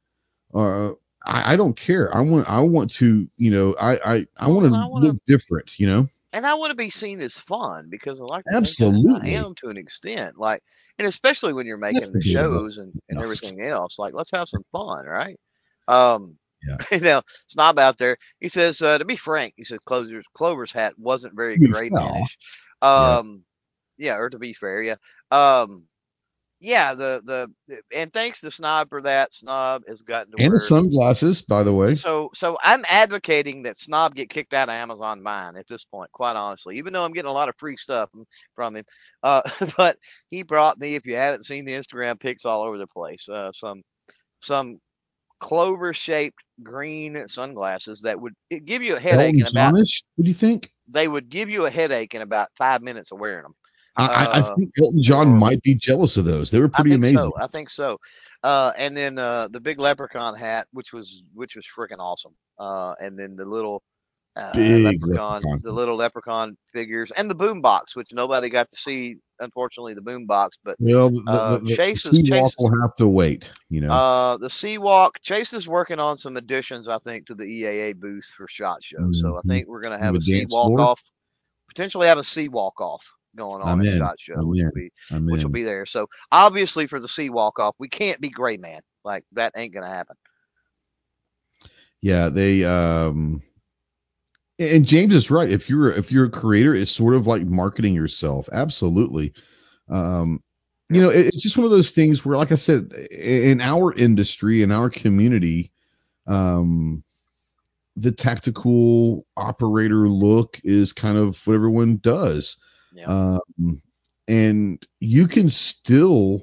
Uh, I, I don't care. I want I want to you know I I, I want to look different. You know and I want to be seen as fun because I like absolutely I am to an extent. Like, and especially when you're making That's the shows and, and everything else. Like, let's have some fun, right? Um, yeah. You know, snob out there. He says, uh, to be frank, he says Clover's Clover's hat wasn't very great. Um, yeah. yeah, or to be fair, yeah. Um, yeah, the the and thanks to Snob for that. Snob has gotten to and the sunglasses, by the way. So so I'm advocating that Snob get kicked out of Amazon Vine at this point. Quite honestly, even though I'm getting a lot of free stuff from him, uh, but he brought me. If you haven't seen the Instagram pics all over the place, uh, some some clover shaped green sunglasses that would give you a headache. Elton in about, what do you think? They would give you a headache in about five minutes of wearing them. I, uh, I, think Elton John might be jealous of those. They were pretty amazing. So. I think so. Uh, and then uh, the big leprechaun hat, which was which was freaking awesome. Uh, and then the little uh, leprechaun, leprechaun, the little leprechaun figures, and the boom box, which nobody got to see. Unfortunately, the boom box, but well, the, uh, the, Chase, the Chase will have to wait. You know, uh, the C-walk. Chase is working on some additions, I think, to the EAA booth for Shot Show. Mm-hmm. So I think we're going to have a, a C-walk off, potentially have a C-walk off going on I'm in. Shot Show, which will, be, which will be there. So obviously for the C-walk off, we can't be gray man. Like that ain't gonna happen. Yeah, they um and James is right. If you're if you're a creator, it's sort of like marketing yourself. Absolutely. Um you know, it's just one of those things where, like I said, in our industry, in our community, um, the tactical operator look is kind of what everyone does. Yeah. Um, and you can still,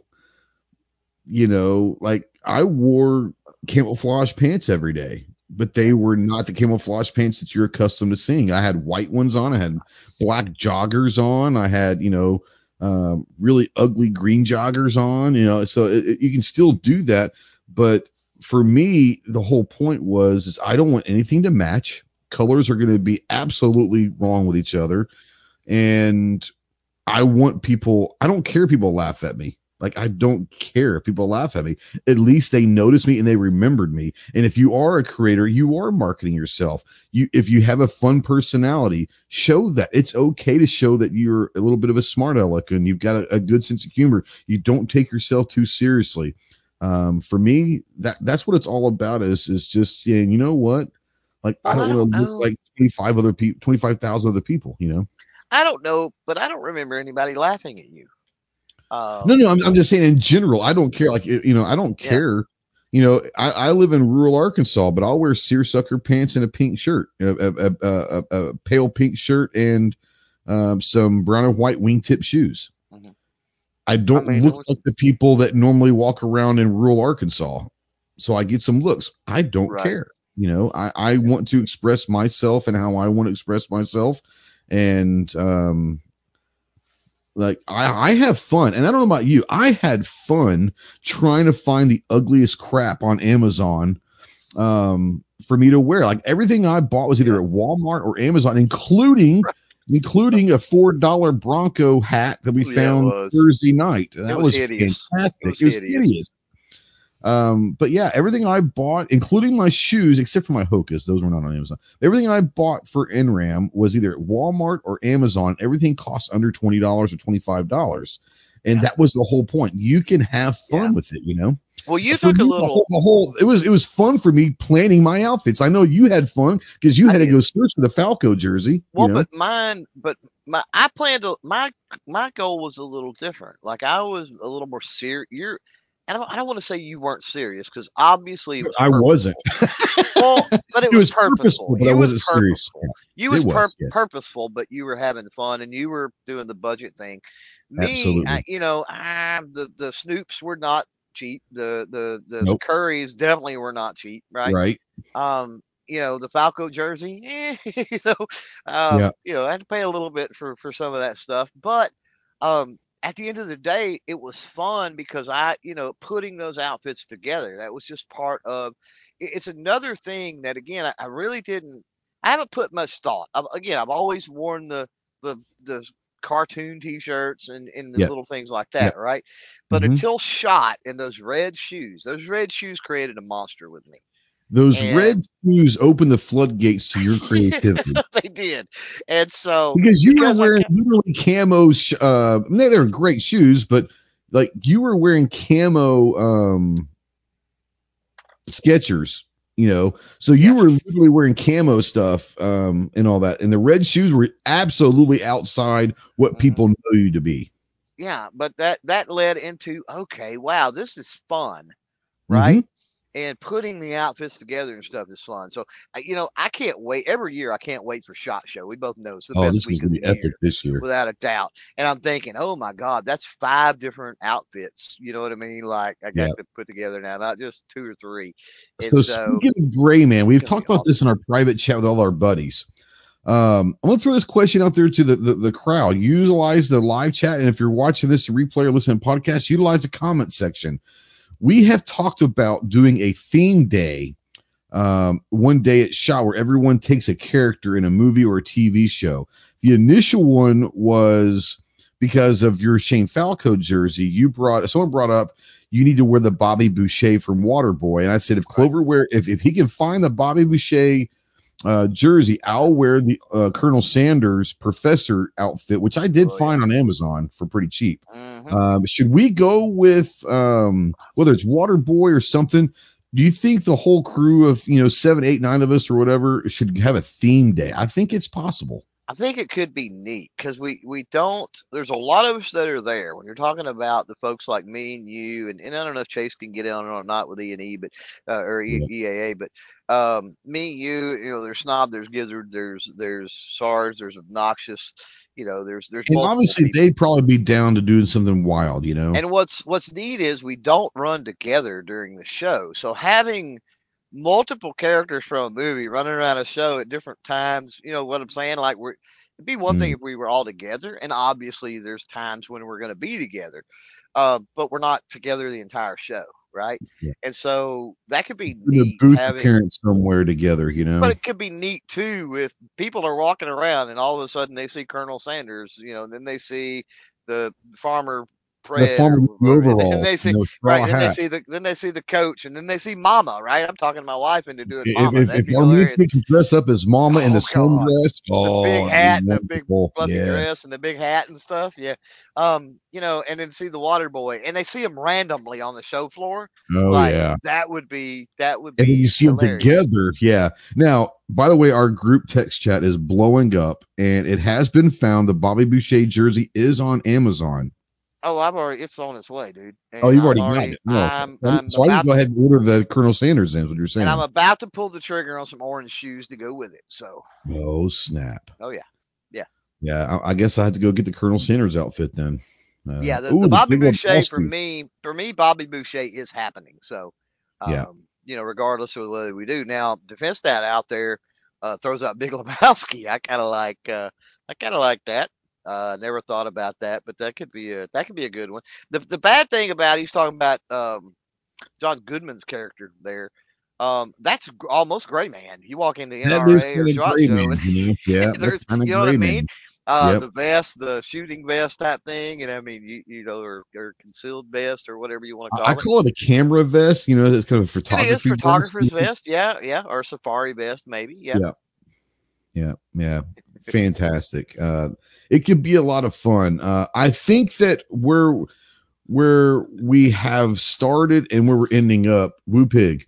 you know, like I wore camouflage pants every day, but they were not the camouflage pants that you're accustomed to seeing. I had white ones on, I had black joggers on, I had, you know, um, really ugly green joggers on, you know, so it, it, you can still do that. But for me, the whole point was is I don't want anything to match. Colors are going to be absolutely wrong with each other and I want people. I don't care. People laugh at me. Like I don't care if people laugh at me. At least they notice me and they remembered me. And if you are a creator, you are marketing yourself. You if you have a fun personality, show that. It's okay to show that you're a little bit of a smart aleck and you've got a, a good sense of humor. You don't take yourself too seriously. Um, for me, that that's what it's all about. Is is just saying, you know what? Like I don't want to look like twenty five other people, twenty five thousand other people. You know. I don't know, but I don't remember anybody laughing at you. Um, no, no, I'm, I'm just saying in general. I don't care. Like you know, I don't care. Yeah. You know, I, I live in rural Arkansas, but I'll wear seersucker pants and a pink shirt, a, a, a, a pale pink shirt, and um, some brown and white wingtip shoes. Mm-hmm. I don't I mean, look like the people that normally walk around in rural Arkansas, so I get some looks. I don't right. care. You know, I, I want to express myself and how I want to express myself, and um, like I, I have fun, and I don't know about you. I had fun trying to find the ugliest crap on Amazon um, for me to wear. Like everything I bought was either at Walmart or Amazon, including including a four dollar Bronco hat that we found yeah, Thursday night. That was, was, fantastic. It was, it was hideous. hideous. Um, but yeah, everything I bought, including my shoes, except for my Hokas, those were not on Amazon. Everything I bought for NRAAM was either at Walmart or Amazon. Everything costs under twenty dollars or twenty five dollars, and that was the whole point. You can have fun yeah. with it, you know. Well, you for took me, a little. The whole, the whole, it was it was fun for me planning my outfits. I know you had fun because you had to go search for the Falco jersey. Well, you know? but mine, but my I planned to my my goal was a little different. Like I was a little more serious. You're I don't, I don't want to say you weren't serious because obviously was I wasn't. well, but it, it was, was, purposeful. purposeful but I wasn't serious. You was, was pur- yes. purposeful, but you were having fun and you were doing the budget thing. Me, Absolutely. I, you know, I, the the Snoops were not cheap. The the the, nope. Curries definitely were not cheap. Right. Right. Um, you know the Falco jersey, eh, you know, um, yeah. you know, I had to pay a little bit for for some of that stuff, but um, at the end of the day, it was fun because I, you know, putting those outfits together, that was just part of it's another thing that again, I, I really didn't I haven't put much thought. I've, again, I've always worn the the the cartoon t-shirts and, and the yep. little things like that, yep. right? But mm-hmm. until shot in those red shoes, those red shoes created a monster with me. Those and, red shoes opened the floodgates to your creativity. they did, and so because you because were wearing literally camos. Uh, they're great shoes, but like you were wearing camo um Skechers, you know. So you yeah. were literally wearing camo stuff um and all that, and the red shoes were absolutely outside what mm-hmm. people know you to be. Yeah, but that that led into okay, wow, this is fun, right? Mm-hmm and putting the outfits together and stuff is fun. So, you know, I can't wait. Every year, I can't wait for Shot Show. We both know it's the oh, best week of the epic year, this year, without a doubt. And I'm thinking, oh my God, that's five different outfits. You know what I mean? Like I got yeah. to put together now, not just two or three. And so, so speaking of gray, man, we've talked about awesome. this in our private chat with all our buddies. Um, I'm gonna throw this question out there to the, the, the crowd. Utilize the live chat, and if you're watching this replay or listening to podcast, utilize the comment section we have talked about doing a theme day um, one day at shot where everyone takes a character in a movie or a TV show. The initial one was because of your Shane Falco jersey. You brought someone brought up you need to wear the Bobby Boucher from Waterboy, and I said if Clover wear if if he can find the Bobby Boucher uh, jersey, I'll wear the uh, Colonel Sanders professor outfit, which I did oh, find yeah. on Amazon for pretty cheap. Mm-hmm. Um, should we go with um, whether it's Waterboy or something? Do you think the whole crew of you know seven, eight, nine of us or whatever should have a theme day? I think it's possible. I think it could be neat because we we don't. There's a lot of us that are there. When you're talking about the folks like me and you, and, and I don't know if Chase can get in on or not with E and E, but uh, or e, yeah. EAA, but um, me, you, you know, there's Snob, there's Gizzard, there's there's SARS, there's Obnoxious, you know, there's there's. And obviously, people. they'd probably be down to doing something wild, you know. And what's what's neat is we don't run together during the show, so having multiple characters from a movie running around a show at different times. You know what I'm saying? Like we're it'd be one mm. thing if we were all together, and obviously there's times when we're going to be together, uh, but we're not together the entire show, right? Yeah. And so that could be neat. booth having, appearance somewhere together, you know. But it could be neat too if people are walking around and all of a sudden they see Colonel Sanders, you know, then they see the farmer Pred the or, and they see you know, right, then they see the then they see the coach, and then they see Mama. Right, I'm talking to my wife into doing If, Mama. if, That'd if our. Can dress up as Mama in Oh, the God. sundress, the oh, big hat, and the big fluffy yeah. dress, and the big hat and stuff. Yeah, um, you know, and then see the water boy, and they see him randomly on the show floor. Oh like yeah. that would be that would be. And then you see hilarious. them together. Yeah. Now, by the way, our group text chat is blowing up, and it has been found the Bobby Boucher jersey is on Amazon. Oh, I've already. It's on its way, dude. Oh, you've I'm already got it. No, I'm, so- I'm so I go ahead and order the Colonel Sanders. Is what you're saying? and I'm about to pull the trigger on some orange shoes to go with it. So, oh snap! oh yeah, Yeah, Yeah, I, I guess I had to go get the Colonel Sanders outfit then. Uh, yeah. The, ooh, the Bobby old Boucher for me, for me, Bobby Boucher is happening. So, um, Yeah. you know, regardless of whether we do now, defense that out there uh, throws out Big Lebowski. I kind of like, uh, I kind of like that. Uh, never thought about that, but that could be a that could be a good one. The the bad thing about he's talking about um, John Goodman's character there. Um, that's almost Gray Man. You walk into is NRA or SWAT gray show, man, and you know? Yeah, that's kind of you know what I mean. Uh, Yep. the vest, the shooting vest type thing, and I mean, you you know, or, or concealed vest or whatever you want to call I, I call it a camera vest. You know, it's kind of a photography. is vest, photographer's know? vest, yeah, yeah, or safari vest, maybe, yeah. Yeah. Yeah, yeah, fantastic. Uh, it could be a lot of fun. Uh, I think that where where we have started and where we're ending up, Woo Pig.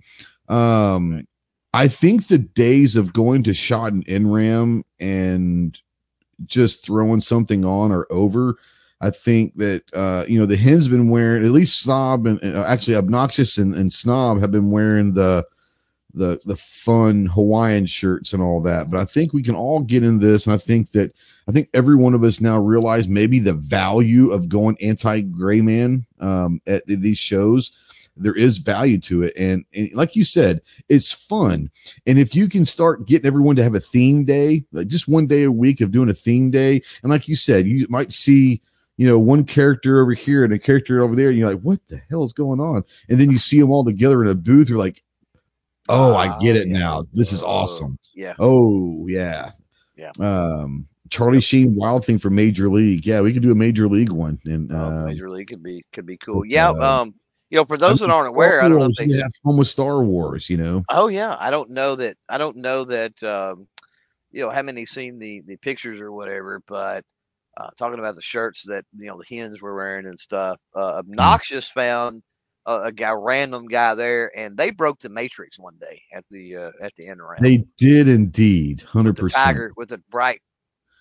Um, I think the days of going to shot and NRAAM and just throwing something on are over. I think that uh, you know the hens been wearing at least snob and uh, actually obnoxious and, and snob have been wearing the the the fun Hawaiian shirts and all that. But I think we can all get in this, and I think that I think every one of us now realize maybe the value of going anti gray man um, at these shows. There is value to it, and, and like you said, it's fun. And if you can start getting everyone to have a theme day, like just one day a week of doing a theme day, and like you said, you might see you know one character over here and a character over there, and you're like, what the hell is going on? And then you see them all together in a booth. You're like, oh, I get it now. This is awesome. Yeah, Oh yeah. Yeah. Um Charlie Sheen Wild Thing for Major League. Yeah, we could do a Major League one. And oh, um, Major League could be could be cool. but, Yeah, uh, um, you know, for those that aren't aware, I don't know if they Wars, you have fun with Star Wars, you know. Oh yeah, I don't know that. I don't know that. Um, you know, haven't any seen the the pictures or whatever, but uh, talking about the shirts that you know the hens were wearing and stuff. Uh, Obnoxious found a, a guy, random guy there, and they broke the matrix one day at the uh, at the end round. They did indeed, hundred percent. tiger with the bright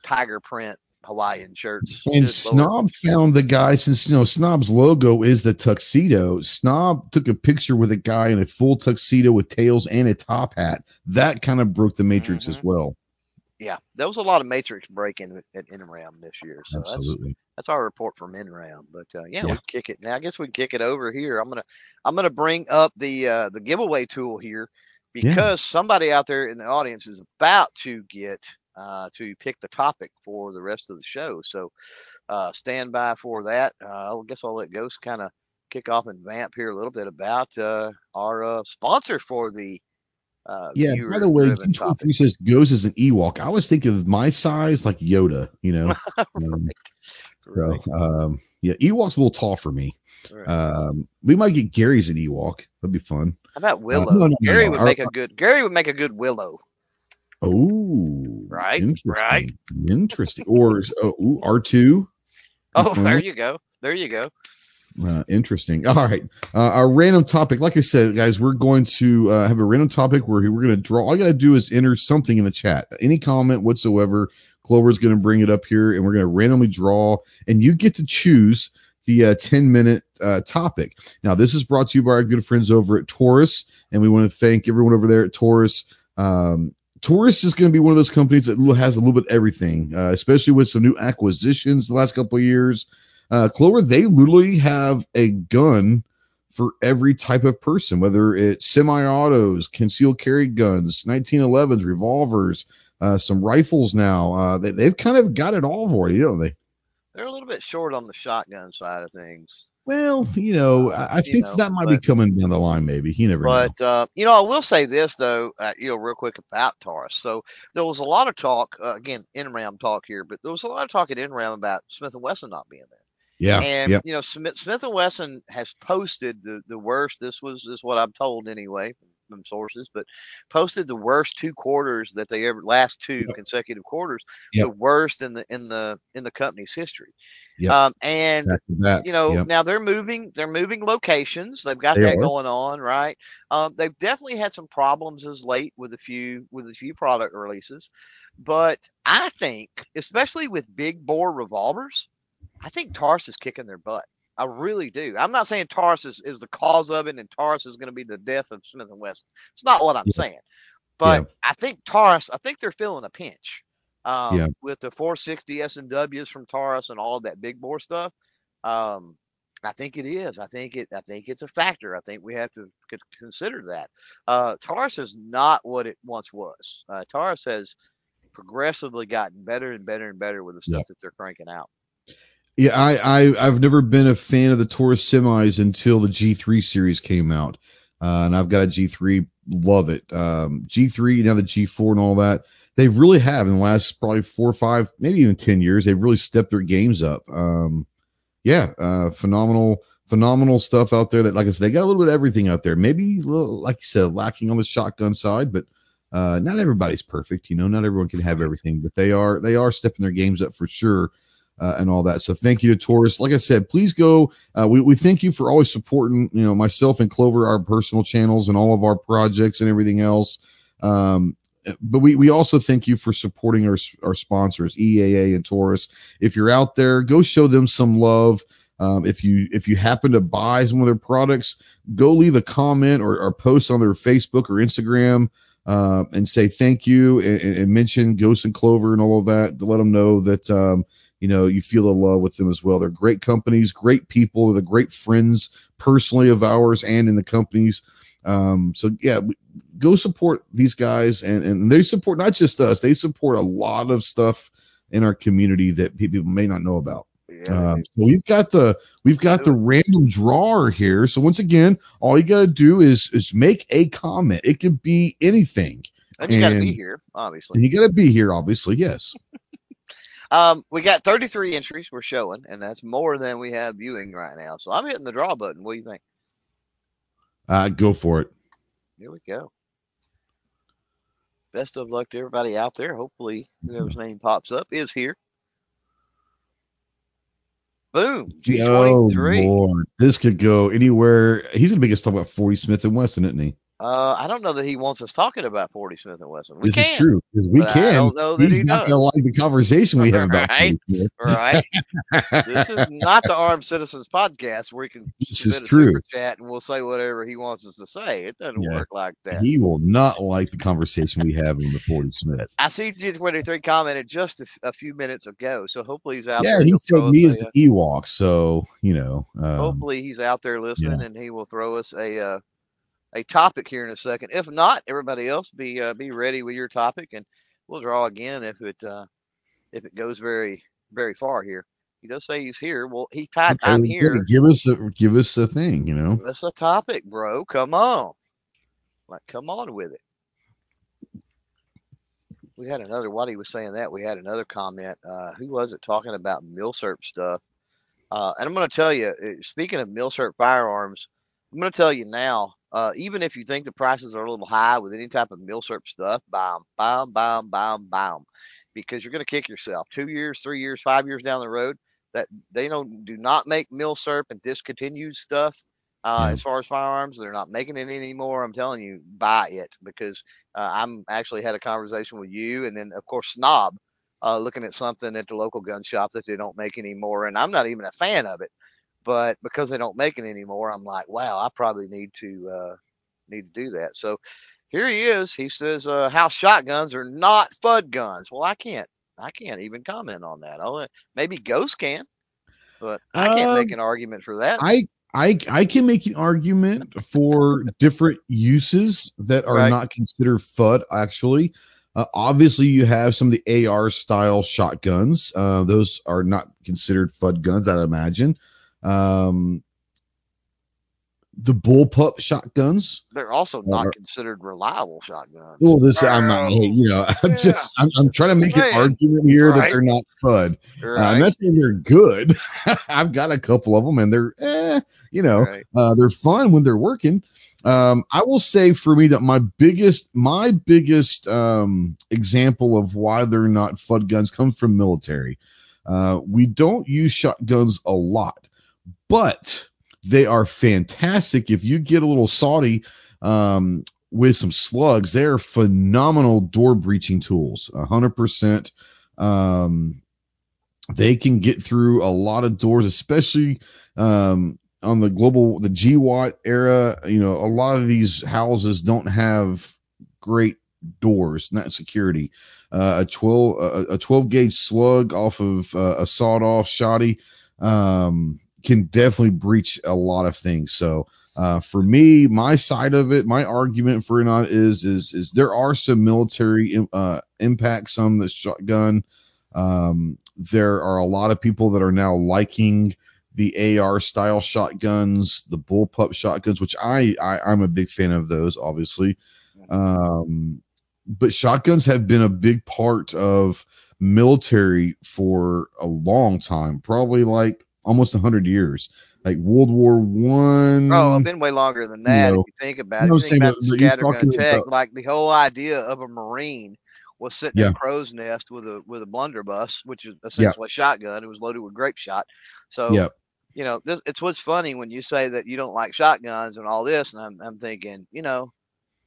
tiger print Hawaiian shirts. And. Snob found the guy since you know Snob's logo is the tuxedo. Snob took a picture with a guy in a full tuxedo with tails and a top hat. That kind of broke the matrix as Mhm. well. Yeah, there was a lot of matrix breaking at, NRAAM this year, so that's Absolutely. that's our report from NRAAM. But uh, yeah, Yeah. we kick it now. I guess we can kick it over here. I'm gonna I'm gonna bring up the uh, the giveaway tool here Yeah. because somebody out there in the audience is about to get uh, to pick the topic for the rest of the show. So uh, stand by for that. Uh, I guess I'll let Ghost kind of kick off and vamp here a little bit about uh, our uh, sponsor for the uh, Yeah. By the way, viewer-driven Q23 topic. says goes as an Ewok. I was thinking of my size like Yoda, you know. Um, So Right. um yeah, Ewok's a little tall for me. Right. Um we might get Gary's an Ewok. That'd be fun. How about Willow? Uh, no, no, no, Gary would make a good Gary would make a good Willow. Oh, Right, Interesting. right. Interesting. Or ooh, R2. Oh, there you go. There you go. Uh, interesting. All right. Uh, our random topic, like I said, guys, we're going to uh, have a random topic where we're going to draw. All you got to do is enter something in the chat, any comment whatsoever. Clover's going to bring it up here, and we're going to randomly draw, and you get to choose the uh, 10 minute uh, topic. Now, this is brought to you by our good friends over at Taurus, and we want to thank everyone over there at Taurus. Um, Taurus is going to be one of those companies that has a little bit everything, uh, especially with some new acquisitions the last couple of years. Uh, Clover, they literally have a gun for every type of person, whether it's semi-autos, concealed carry guns, 1911s, revolvers, uh, some rifles. Now uh, they, they've kind of got it all for you, don't they? They're a little bit short on the shotgun side of things. Well, you know, I, I You think know, that might be coming down the line. Maybe He never. But uh, you know, I will say this though, uh, you know, real quick about Taurus. So there was a lot of talk uh, again, NRAAM talk here, but there was a lot of talk at NRAAM about Smith and Wesson not being there. Yeah, and yep. you know Smith Smith and Wesson has posted the the worst. This was is what I'm told anyway from sources, but posted the worst two quarters that they ever last two yep. consecutive quarters, yep. the worst in the in the in the company's history. Yep. Um, and you know now they're moving they're moving locations. They've got they that are. going on, right? Um, they've definitely had some problems as late with a few with a few product releases, but I think especially with big bore revolvers, I think Taurus is kicking their butt. I really do. I'm not saying Taurus is, is the cause of it and Taurus is going to be the death of Smith and Wesson. It's not what I'm yeah. saying. But yeah. I think Taurus, I think they're feeling a pinch. Um, yeah. with the 460 S and W's from Taurus and all of that big bore stuff. Um, I think it is. I think it. I think it's a factor. I think we have to consider that. Uh, Taurus is not what it once was. Uh, Taurus has progressively gotten better and better and better with the stuff that they're cranking out. Yeah, I, I I've never been a fan of the Taurus semis until the G3 series came out, uh, and I've got a G3. Love it. Um, G3 now the G4 and all that. They really have in the last probably four or five, maybe even ten years. They've really stepped their games up. Um, yeah, uh, phenomenal, phenomenal stuff out there. That like I said, they got a little bit of everything out there. Maybe little, like you said, lacking on the shotgun side, but uh, not everybody's perfect. You know, not everyone can have everything, but they are they are stepping their games up for sure uh, and all that. So thank you to Taurus. Like I said, please go. Uh, we, we thank you for always supporting, you know, myself and Clover, our personal channels and all of our projects and everything else. Um, but we, we also thank you for supporting our, our sponsors, EAA and Taurus. If you're out there, go show them some love. Um, if you if you happen to buy some of their products, go leave a comment or, or post on their Facebook or Instagram uh, and say thank you and, and, mention Ghost and Clover and all of that to let them know that um, you know you feel a love with them as well they're great companies great people they're great friends personally of ours and in the companies um, so yeah go support these guys and, and they support not just us they support a lot of stuff in our community that people may not know about yeah, um, so we've got the we've got the random drawer here. So once again, all you got to do is is make a comment. It could be anything, and you got to be here, obviously. And you got to be here, obviously. Yes. Um, we got 33 entries we're showing, and that's more than we have viewing right now. So I'm hitting the draw button. What do you think? Uh, go for it. Here we go. Best of luck to everybody out there. Hopefully, whoever's name pops up is here. Boom. G23. Oh, this could go anywhere. He's going to make us talk about 40 Smith and Wesson, isn't he? Uh, I don't know that he wants us talking about 40 Smith and Wesson. We this can, is true because we can. I don't know that He's he not going to like the conversation we have about right. right. this is not the Armed Citizens podcast where he can this is true. chat and we'll say whatever he wants us to say. It doesn't yeah. work like that. He will not like the conversation we have in the 40 Smith. I see G23 commented just a, a, few minutes ago, so hopefully he's out yeah, he said me as the Ewok, so you know. Um, hopefully he's out there listening yeah. and he will throw us a. Uh, a topic here in a second. If not, everybody else be uh, be ready with your topic, and we'll draw again if it uh, if it goes very very far here. He does say he's here. Well, he okay, "I'm here." Give us a give us a thing, you know. That's a topic, bro. Come on, like come on with it. We had another. While he was saying that, we had another comment. Uh, who was it talking about milsurp stuff? Uh, and I'm going to tell you, uh, speaking of milsurp firearms, I'm going to tell you now. Uh, even if you think the prices are a little high with any type of milsurp stuff, buy them, buy them, buy them, buy them, buy them, because you're going to kick yourself. Two years, three years, five years down the road, that they don't do not make milsurp and discontinued stuff. Uh, as far as firearms, they're not making it anymore. I'm telling you, buy it because uh, I'm actually had a conversation with you, and then of course Snob, uh, looking at something at the local gun shop that they don't make anymore, and I'm not even a fan of it but because they don't make it anymore, I'm like, wow, I probably need to uh, need to do that. So here he is. He says uh, house shotguns are not FUD guns. Well, I can't. I can't even comment on that. I'll, maybe Ghost can, but I can't make um, an argument for that. I I I can make an argument for different uses that are right. not considered FUD. Actually, uh, obviously, you have some of the AR style shotguns. Uh, those are not considered FUD guns, I'd imagine. Um, the bullpup shotguns. They're also not considered reliable shotguns. Well, this I'm not, you know, I'm yeah. just I'm, I'm, trying to make Man. an argument here right. that they're not FUD. Right. Uh, I'm not saying they're good. I've got a couple of them, and they're, eh, you know, right. uh, they're fun when they're working. Um, I will say for me that my biggest, my biggest um, example of why they're not FUD guns comes from military. Uh, we don't use shotguns a lot, but they are fantastic. If you get a little salty um, with some slugs, they're phenomenal door breaching tools. hundred percent. Um, they can get through a lot of doors, especially um, on the global the GWOT era. You know, a lot of these houses don't have great doors, not security. Uh, a twelve a, a, twelve gauge slug off of uh, a sawed off shoddy um, can definitely breach a lot of things. So uh, for me, my side of it, my argument for it not is is is there are some military uh, impacts on the shotgun. Um, there are a lot of people that are now liking the AR style shotguns, the bullpup shotguns, which I, I I'm a big fan of those, obviously. Um, but shotguns have been a big part of military for a long time, probably like almost 100 years. Like world war one. Oh i've been way longer than that you know, if you think about it. you think about scattergun tech about, like the whole idea of a marine was sitting yeah. in a crow's nest with a with a blunderbuss which is essentially yeah. a shotgun. It was loaded with grape shot. So yeah. you know this, it's what's funny when you say that you don't like shotguns and all this and i'm, I'm thinking you know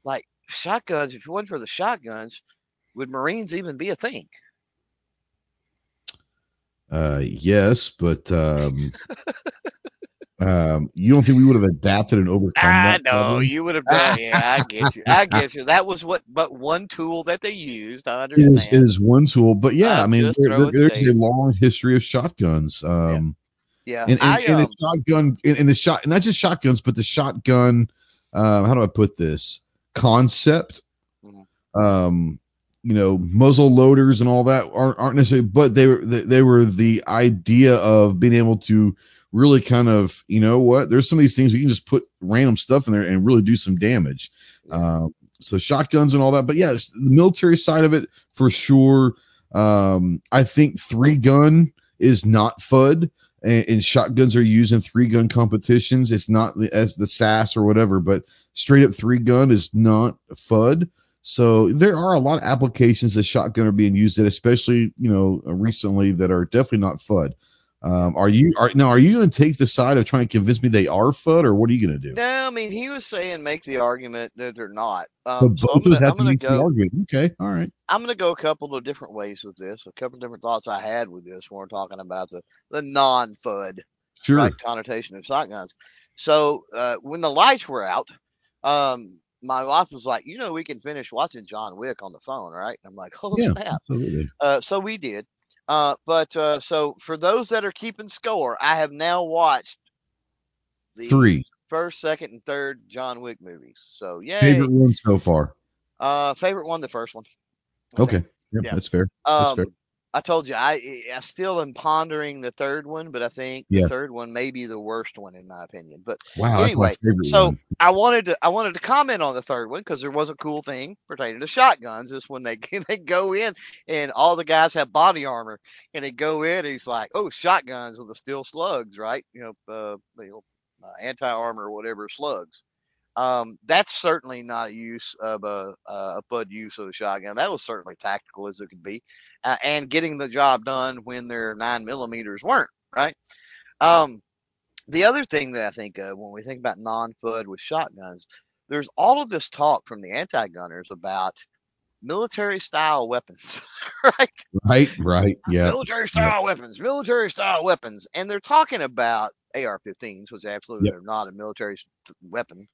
like shotguns if it wasn't for the shotguns would marines even be a thing uh, yes, but um, um, you don't think we would have adapted and overcome I that? I know problem? you would have done. Yeah, I get you. I get you. That was what, but one tool that they used. I understand. It is, it is one tool, but yeah, I'm i mean, there, there, there's a long history of shotguns. Um, yeah, yeah. and, and, I, um, and the um shotgun, and, and the shot, not just shotguns, but the shotgun. Um, how do I put this concept? Mm-hmm. Um, you know muzzle loaders and all that aren't, aren't necessarily but they were they were the idea of being able to really kind of you know what there's some of these things we can just put random stuff in there and really do some damage. Uh, so shotguns and all that but yeah the military side of it for sure. Um, i think three gun is not fud and, and, shotguns are used in three gun competitions. It's not the, as the sas or whatever but straight up three gun is not fud so there are a lot of applications that shotgun are being used at, especially you know recently that are definitely not FUD. Um, are you are now? Are you going to take the side of trying to convince me they are FUD, or what are you going to do? No, I mean he was saying make the argument that they're not. Um, so both so of us have to make go, the argument. Okay, all right. I'm going to go a couple of different ways with this. A couple of different thoughts I had with this when we're talking about the the non FUD sure. right, connotation of shotguns. So uh, when the lights were out, um, my wife was like, you know, we can finish watching John Wick on the phone, right? I'm like, oh yeah, snap. Absolutely. Uh, so we did. Uh, but uh, so for those that are keeping score, I have now watched the three first, second, and third John Wick movies. So yeah, favorite one so far. Uh, favorite one, the first one. I okay, yep, yeah, that's fair. That's um, fair. I told you I I still am pondering the third one, but I think yeah. the third one may be the worst one in my opinion. But wow, anyway, so one. I wanted to I wanted to comment on the third one because there was a cool thing pertaining to shotguns. Is when they they go in and all the guys have body armor and they go in and he's like, oh, shotguns with the steel slugs, right? You know, uh, you know, uh, anti armor or whatever slugs. Um, that's certainly not a use of a, a FUD use of a shotgun. That was certainly tactical as it could be, uh, and getting the job done when their nine millimeters weren't right. Um, the other thing that I think of when we think about non-FUD with shotguns, there's all of this talk from the anti-gunners about military style weapons, right? Right, right, yeah. Military style weapons, military style weapons, and they're talking about AR-15s, which absolutely yep. are not a military weapon.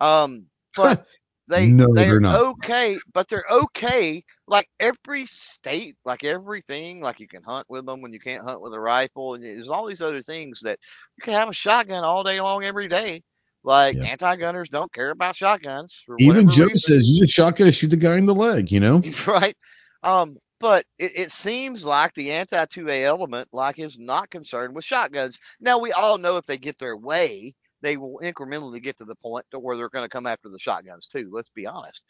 Um, but they no, they're, they're okay, but they're okay. Like every state, like everything, like you can hunt with them when you can't hunt with a rifle, and there's all these other things that you can have a shotgun all day long, every day. Like yeah. anti-gunners don't care about shotguns. Even Joe reason. says use a shotgun to shoot the guy in the leg. You know, right? Um, but it, it, seems like the anti 2A element like is not concerned with shotguns. Now we all know if they get their way, they will incrementally get to the point to where they're going to come after the shotguns too. Let's be honest.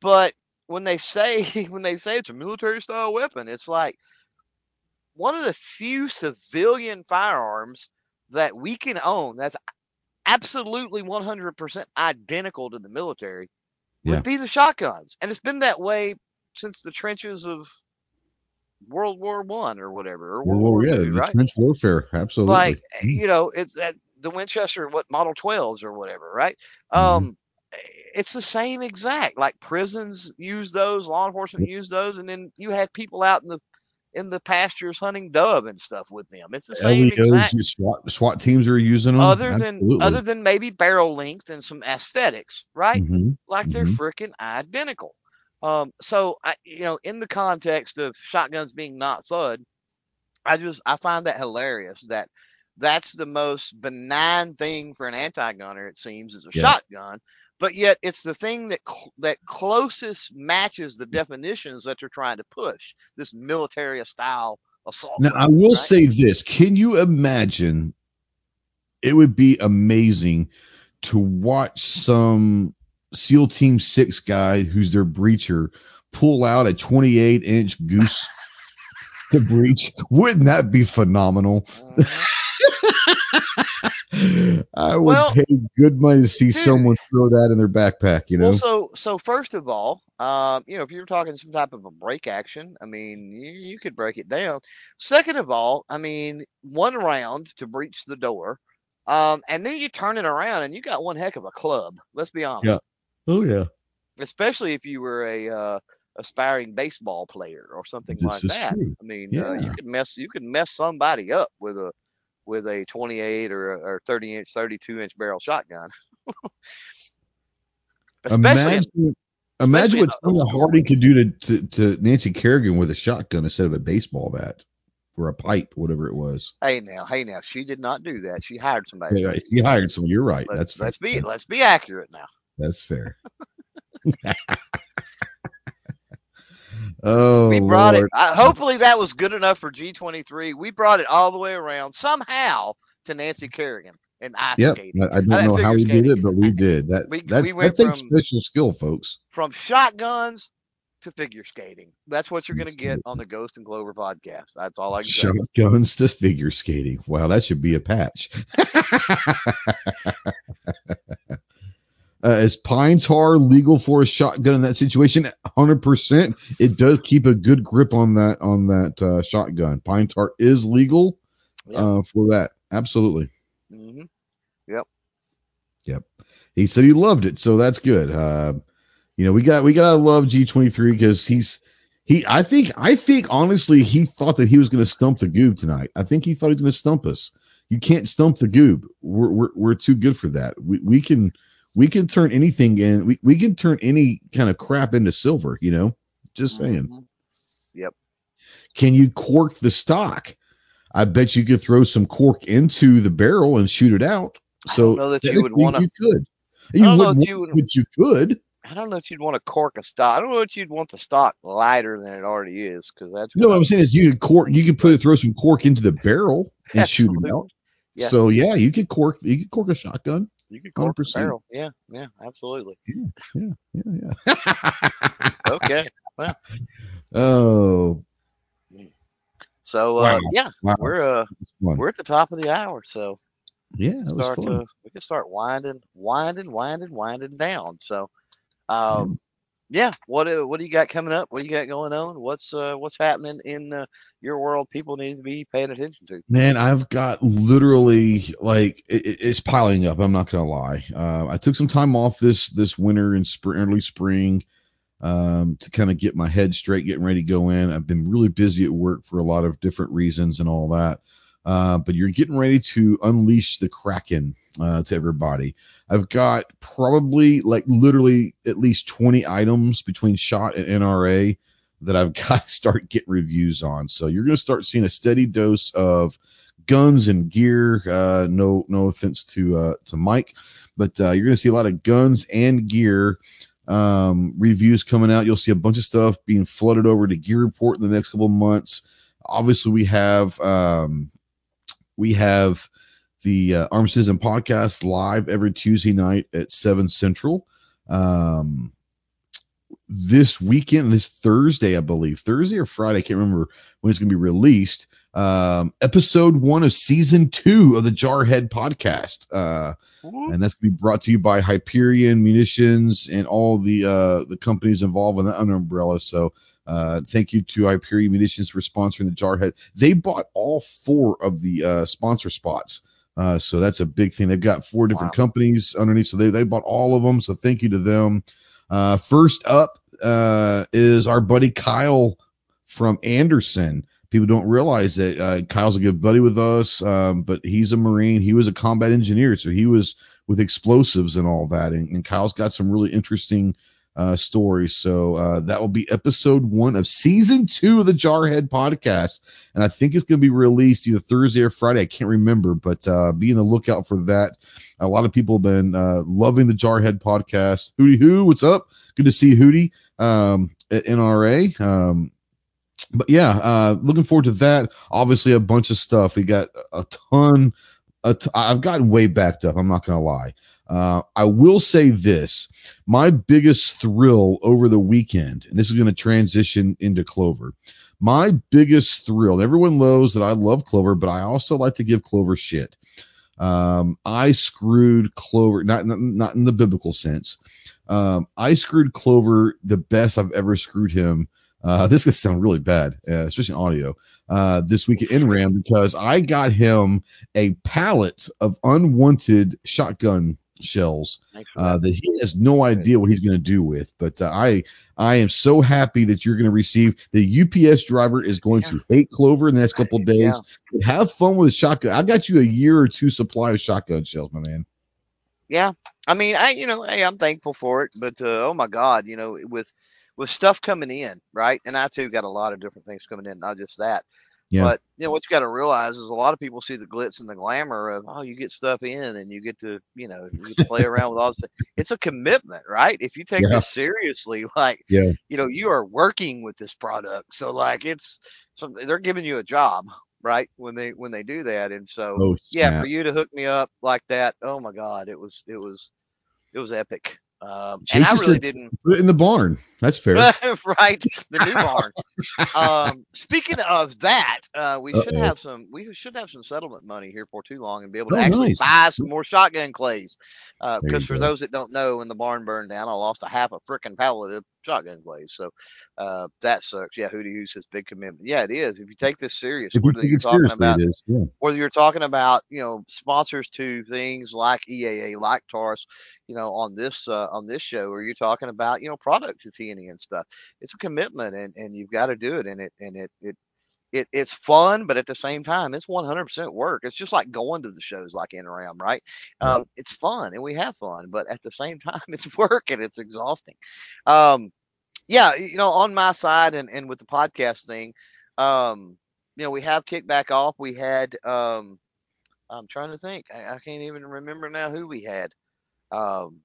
But when they say when they say it's a military style weapon, it's like one of the few civilian firearms that we can own that's absolutely 100% identical to the military would Yeah. be the shotguns. And it's been that way since the trenches of World War One or whatever, or World War yeah, the right? trench warfare, absolutely. Like Mm. you know, it's that the Winchester, what Model 12s or whatever, right? Mhm. Um, it's the same exact. Like prisons use those, law enforcement use those, and then you had people out in the in the pastures hunting dove and stuff with them. It's the same LEOs, exact. SWAT, SWAT teams are using them. Other than absolutely. other than maybe barrel length and some aesthetics, right? Mhm. like they're Mhm. freaking identical. Um, so I, you know, in the context of shotguns being not FUD, I just I find that hilarious that that's the most benign thing for an anti-gunner. It seems is a Yeah. shotgun, but yet it's the thing that cl- that closest matches the definitions that they're trying to push. This military style assault. Now, I will right? say this: Can you imagine? It would be amazing to watch some SEAL Team Six guy who's their breacher pull out a 28 inch goose to breach. Wouldn't that be phenomenal? Mhm. I would Well, pay good money to see dude. someone throw that in their backpack. You know, Well, so so first of all, um, you know, if you're talking some type of a break action, I mean, you, you could break it down. Second of all, I mean, one round to breach the door, um, and then you turn it around and you got one heck of a club. Let's be honest. Yeah. oh yeah, Especially if you were a uh, aspiring baseball player or something This like that. true. I mean, uh, you could mess you could mess somebody up with a with a 28 or or 30 inch, 32 inch barrel shotgun. Especially in, imagine, imagine what a- Tonya Harding could do to, to to Nancy Kerrigan with a shotgun instead of a baseball bat or a pipe, whatever it was. Hey now, hey now, she did not do that. She hired somebody. Yeah, he hired someone. You're right. Let's, That's fair. let's be let's be accurate now. That's fair. oh, we brought Lord. it. I, hopefully that was good enough for G23. We brought it all the way around somehow to Nancy Kerrigan and ice Yep. skating. I, don't know how we did it, but we did. That We- that's we went that takes from- special skill, folks. From shotguns to figure skating. That's what you're going to get on the Ghost and Clover podcast. That's all I can say. Shotguns to figure skating. Wow, that should be a patch. Uh, is pine tar legal for a shotgun in that situation? Hundred percent. It does keep a good grip on that on that uh, shotgun. Pine tar is legal Yep. uh, for that. Absolutely. hmm Yep. Yep. He said he loved it, so that's good. Uh, you know, we got we gotta love G twenty three because he's he. I think I think honestly he thought that he was going to stump the goob tonight. I think he thought he was going to stump us. You can't stump the goob. We're we're, we're too good for that. We we can we can turn anything in. We we can turn any kind of crap into silver. You know, just saying. Mhm. Can you cork the stock? I bet you could throw some cork into the barrel and shoot it out. So know that you would wanna- You could. I You don't know wouldn't if you, would, but you could. I don't know if you'd want to cork a stock. I don't know if you'd want the stock lighter than it already is because that's You know what I'm saying is you could cork. You could put it, throw some cork into the barrel and shoot it out. Yeah. So yeah, you could cork. You could cork a shotgun. You could cork the 100%. barrel. Yeah, yeah, absolutely. Yeah, yeah, yeah. yeah. Okay. Well. oh, So uh, Wow. yeah, wow. we're uh we're at the top of the hour, so yeah, start to we can start winding, winding, winding, winding down. So um yeah, what uh, what do you got coming up? What do you got going on? What's uh what's happening in uh, your world? People need to be paying attention to. Man, I've got literally like it, it- it's piling up. I'm not gonna lie. Uh, I took some time off this this winter and spring, early spring, um, to kind of get my head straight, getting ready to go in. I've been really busy at work for a lot of different reasons and all that. Uh, but you're getting ready to unleash the kraken uh, to everybody. I've got probably like literally at least 20 items between shot and NRA that I've got to start getting reviews on. So you're going to start seeing a steady dose of guns and gear. Uh, no, no offense to uh, to Mike, but uh, you're going to see a lot of guns and gear um, reviews coming out. You'll see a bunch of stuff being flooded over to Gear Report in the next couple months. Obviously, we have um, we have the uh, Arm Citizen podcast live every Tuesday night at 7 Central. Um, this weekend, this Thursday, I believe, Thursday or Friday, I can't remember when it's going to be released. Um, episode one of season two of the Jarhead podcast. Uh, and that's going to be brought to you by Hyperion Munitions and all the uh, the companies involved in that under umbrella. So uh, thank you to Hyperion Munitions for sponsoring the Jarhead. They bought all four of the uh, sponsor spots. Uh, so that's a big thing. They've got four different wow. companies underneath. So they, they bought all of them. So thank you to them. Uh, first up uh, is our buddy Kyle from Anderson. People don't realize that uh, Kyle's a good buddy with us, um, but he's a Marine. He was a combat engineer, so he was with explosives and all that. And, and Kyle's got some really interesting uh. So uh, that will be episode one of season two of the Jarhead podcast. And I think it's going to be released either Thursday or Friday. I can't remember, but uh, be on the lookout for that. A lot of people have been uh, loving the Jarhead podcast. Hootie Who, what's up? Good to see Hootie um, at NRA. Um, but yeah, uh, looking forward to that. Obviously, a bunch of stuff. We got a ton. i t- I've gotten way backed up. I'm not going to lie. Uh, I will say this my biggest thrill over the weekend, and this is going to transition into Clover. My biggest thrill, everyone knows that I love Clover, but I also like to give Clover shit. Um, I screwed Clover, not, not, not in the biblical sense. Um, I screwed Clover the best I've ever screwed him. Uh, this could sound really bad, uh, especially in audio. Uh, this week at NRAAM because I got him a pallet of unwanted shotgun shells uh, that he has no idea what he's going to do with. But uh, I I am so happy that you're going to receive the UPS driver is going yeah. to hate Clover in the next couple days. Yeah. Have fun with shotgun. I got you a year or two supply of shotgun shells, my man. Yeah, I mean, I you know, hey, I'm thankful for it, but uh, oh my God, you know, with with stuff coming in, right? And I too got a lot of different things coming in, not just that. Yeah. But you know what you got to realize is a lot of people see the glitz and the glamour of oh you get stuff in and you get to you know you play around with all this. It's a commitment, right? If you take yeah. this seriously, like yeah. you know you are working with this product, so like it's so they're giving you a job, right? When they when they do that, and so oh, yeah, for you to hook me up like that, oh my god, it was it was it was epic. Um, and I really didn't put it in the barn. That's fair, right? The new barn. um, speaking of that, uh, we Uh-oh. should have some. We should have some settlement money here for too long and be able to oh, actually nice. buy some more shotgun clays. Because uh, for go. those that don't know, when the barn burned down, I lost a half a freaking pallet of shotgun clays. So uh, that sucks. Yeah, Hootie Who says big commitment. Yeah, it is. If you take this serious, if whether you are talking about yeah. whether you're talking about you know sponsors to things like EAA, like Taurus, you know, on this uh, on this show, or you're talking about you know product to TNE and stuff, it's a commitment, and and you've got to do it, and it and it it it, it's fun, but at the same time, it's 100% work. It's just like going to the shows like NRAAM, right? Um, it's fun and we have fun, but at the same time, it's work and it's exhausting. Um, yeah, you know, on my side and, and with the podcast thing, um, you know, we have kicked back off. We had, um, I'm trying to think, I, I can't even remember now who we had. Um,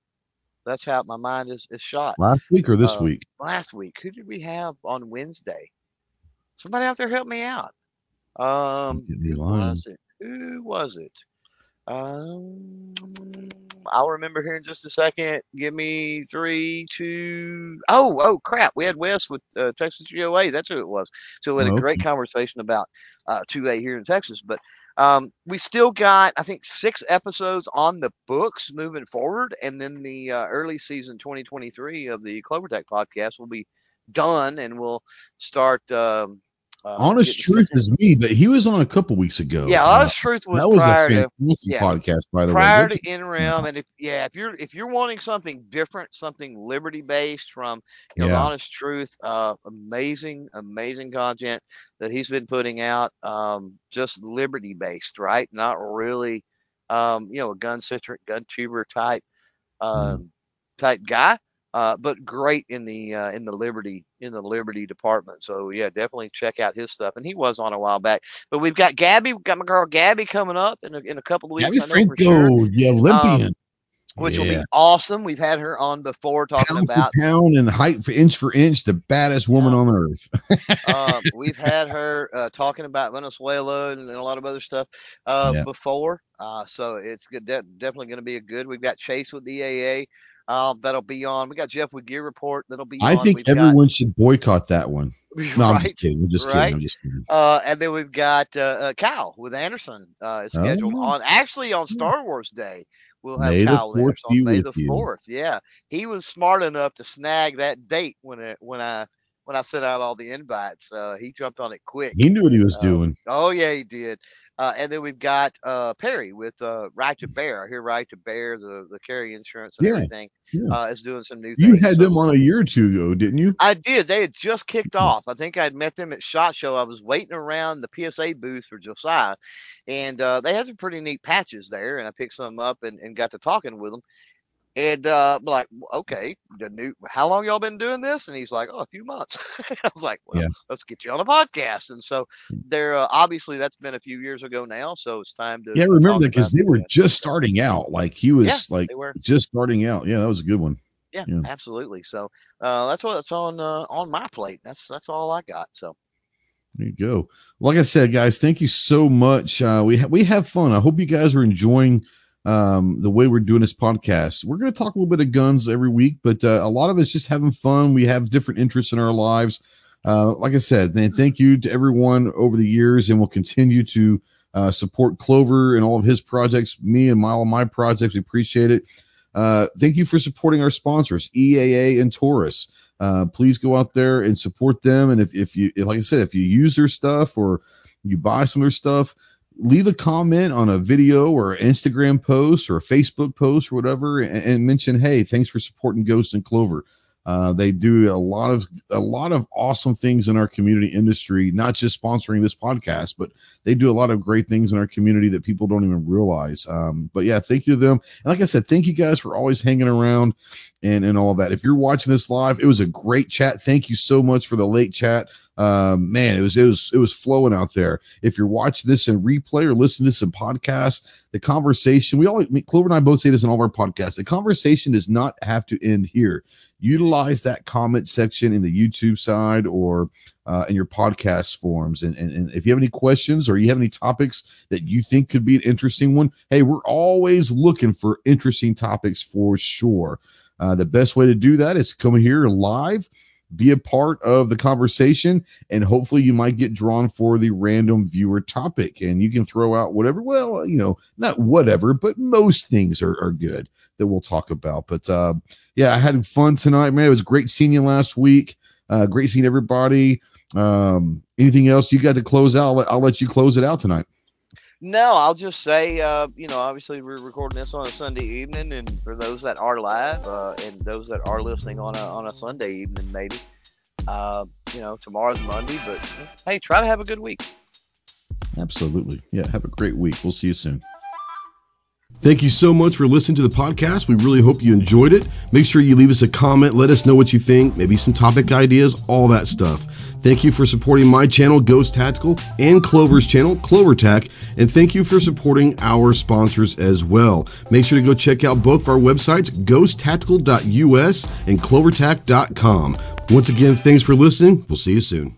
that's how my mind is, is shot. Last week or this uh, week? Last week. Who did we have on Wednesday? Somebody out there help me out. Um, who was it? Who was it? Um, I'll remember here in just a second. Give me three, two. Oh, oh, crap. We had Wes with uh, Texas GOA. That's who it was. So we had a great conversation about uh, 2A here in Texas. But um, we still got, I think, six episodes on the books moving forward. And then the uh, early season 2023 of the Clover Tac podcast will be done and we'll start. Um, Honest Truth is me, but he was on a couple weeks ago. Yeah, Honest uh, Truth was that was a fantastic to, yeah, podcast, by the prior way. Prior to NRAAM, and if yeah, if you're if you're wanting something different, something liberty based from you know yeah. Honest Truth, uh, amazing, amazing content that he's been putting out, um, just liberty based, right? Not really, um, you know, a gun centric, gun tuber type, mm. um, mm. type guy uh, but great in the uh, in the Liberty in the Liberty department. So yeah, definitely check out his stuff. And he was on a while back. But we've got Gabby, we've got my girl Gabby coming up in a, in a couple of weeks. Gabby Franco, sure. the Olympian. Um, which yeah. will be awesome. We've had her on before talking pound about for pound and height for inch for inch, the baddest woman on earth. uh, we've had her uh, talking about Venezuela and, and, a lot of other stuff uh, yeah. before, uh, so it's good. De- definitely going to be a good. We've got Chase with the AA. Um, that'll be on. We got Jeff with Gear Report. That'll be. I on. think we've everyone got, should boycott that one. No, right, I'm just kidding. I'm just right? kidding. I'm just kidding. Uh, and then we've got uh, uh, Cal with Anderson uh, scheduled oh. on actually on Star Wars Day. We'll have May Kyle there on May the fourth. Yeah, he was smart enough to snag that date when it when I when I sent out all the invites. Uh, he jumped on it quick. He knew what he was uh, doing. Oh yeah, he did. Uh, and then we've got uh, Perry with uh, Right to Bear. I hear Right to Bear, the the carry insurance and yeah, everything, yeah. Uh, is doing some new. Things. You had so, them on a year or two ago, didn't you? I did. They had just kicked off. I think I'd met them at Shot Show. I was waiting around the PSA booth for Josiah, and uh, they had some pretty neat patches there, and I picked some up and, and got to talking with them. And uh, like, okay, the new, how long y'all been doing this? And he's like, oh, a few months. I was like, well, yeah. let's get you on the podcast. And so there, uh, obviously that's been a few years ago now, so it's time to. Yeah, remember that because they were just starting out. Like he was yeah, like just starting out. Yeah, that was a good one. Yeah, yeah. absolutely. So uh, that's what's on uh, on my plate. That's that's all I got. So. There you go. Like I said, guys, thank you so much. Uh, we ha- we have fun. I hope you guys are enjoying um, the way we're doing this podcast. We're going to talk a little bit of guns every week, but uh, a lot of it's just having fun. We have different interests in our lives. Uh, like I said, thank you to everyone over the years, and we'll continue to uh, support Clover and all of his projects, me and all my projects. We appreciate it. Uh, thank you for supporting our sponsors, EAA and Taurus. Uh, please go out there and support them. And if, if you, like I said, if you use their stuff or you buy some of their stuff, leave a comment on a video or Instagram post or a Facebook post or whatever and, and mention, hey, thanks for supporting Ghost and Clover. Uh, they do a lot of a lot of awesome things in our community industry, not just sponsoring this podcast, but they do a lot of great things in our community that people don't even realize. Um, but yeah, thank you to them. And like I said, thank you guys for always hanging around and and all that. If you're watching this live, it was a great chat. Thank you so much for the late chat um, man, it was it was it was flowing out there. If you're watching this in replay or listening to some podcast, the conversation we always Clover and I both say this in all of our podcasts. The conversation does not have to end here. Utilize that comment section in the YouTube side or uh, in your podcast forums. And, and, and if you have any questions or you have any topics that you think could be an interesting one, hey, we're always looking for interesting topics for sure. Uh, the best way to do that is come here live be a part of the conversation and hopefully you might get drawn for the random viewer topic. And you can throw out whatever well you know not whatever but most things are, are good that we'll talk about. But uh yeah i had fun tonight man. It was great seeing you last week. Uh great seeing everybody. Um anything else you got to close out? I'll let, I'll let you close it out tonight no, I'll just say, uh, you know, obviously we're recording this on a Sunday evening, and for those that are live uh, and those that are listening on a on a Sunday evening, maybe, uh, you know, tomorrow's Monday, but hey, try to have a good week. Absolutely, yeah. Have a great week. We'll see you soon. Thank you so much for listening to the podcast. We really hope you enjoyed it. Make sure you leave us a comment. Let us know what you think, maybe some topic ideas, all that stuff. Thank you for supporting my channel, Ghost Tactical, and Clover's channel, Clover Tac, and thank you for supporting our sponsors as well. Make sure to go check out both of our websites, ghosttactical.us and clovertac.com. Once again, thanks for listening. We'll see you soon.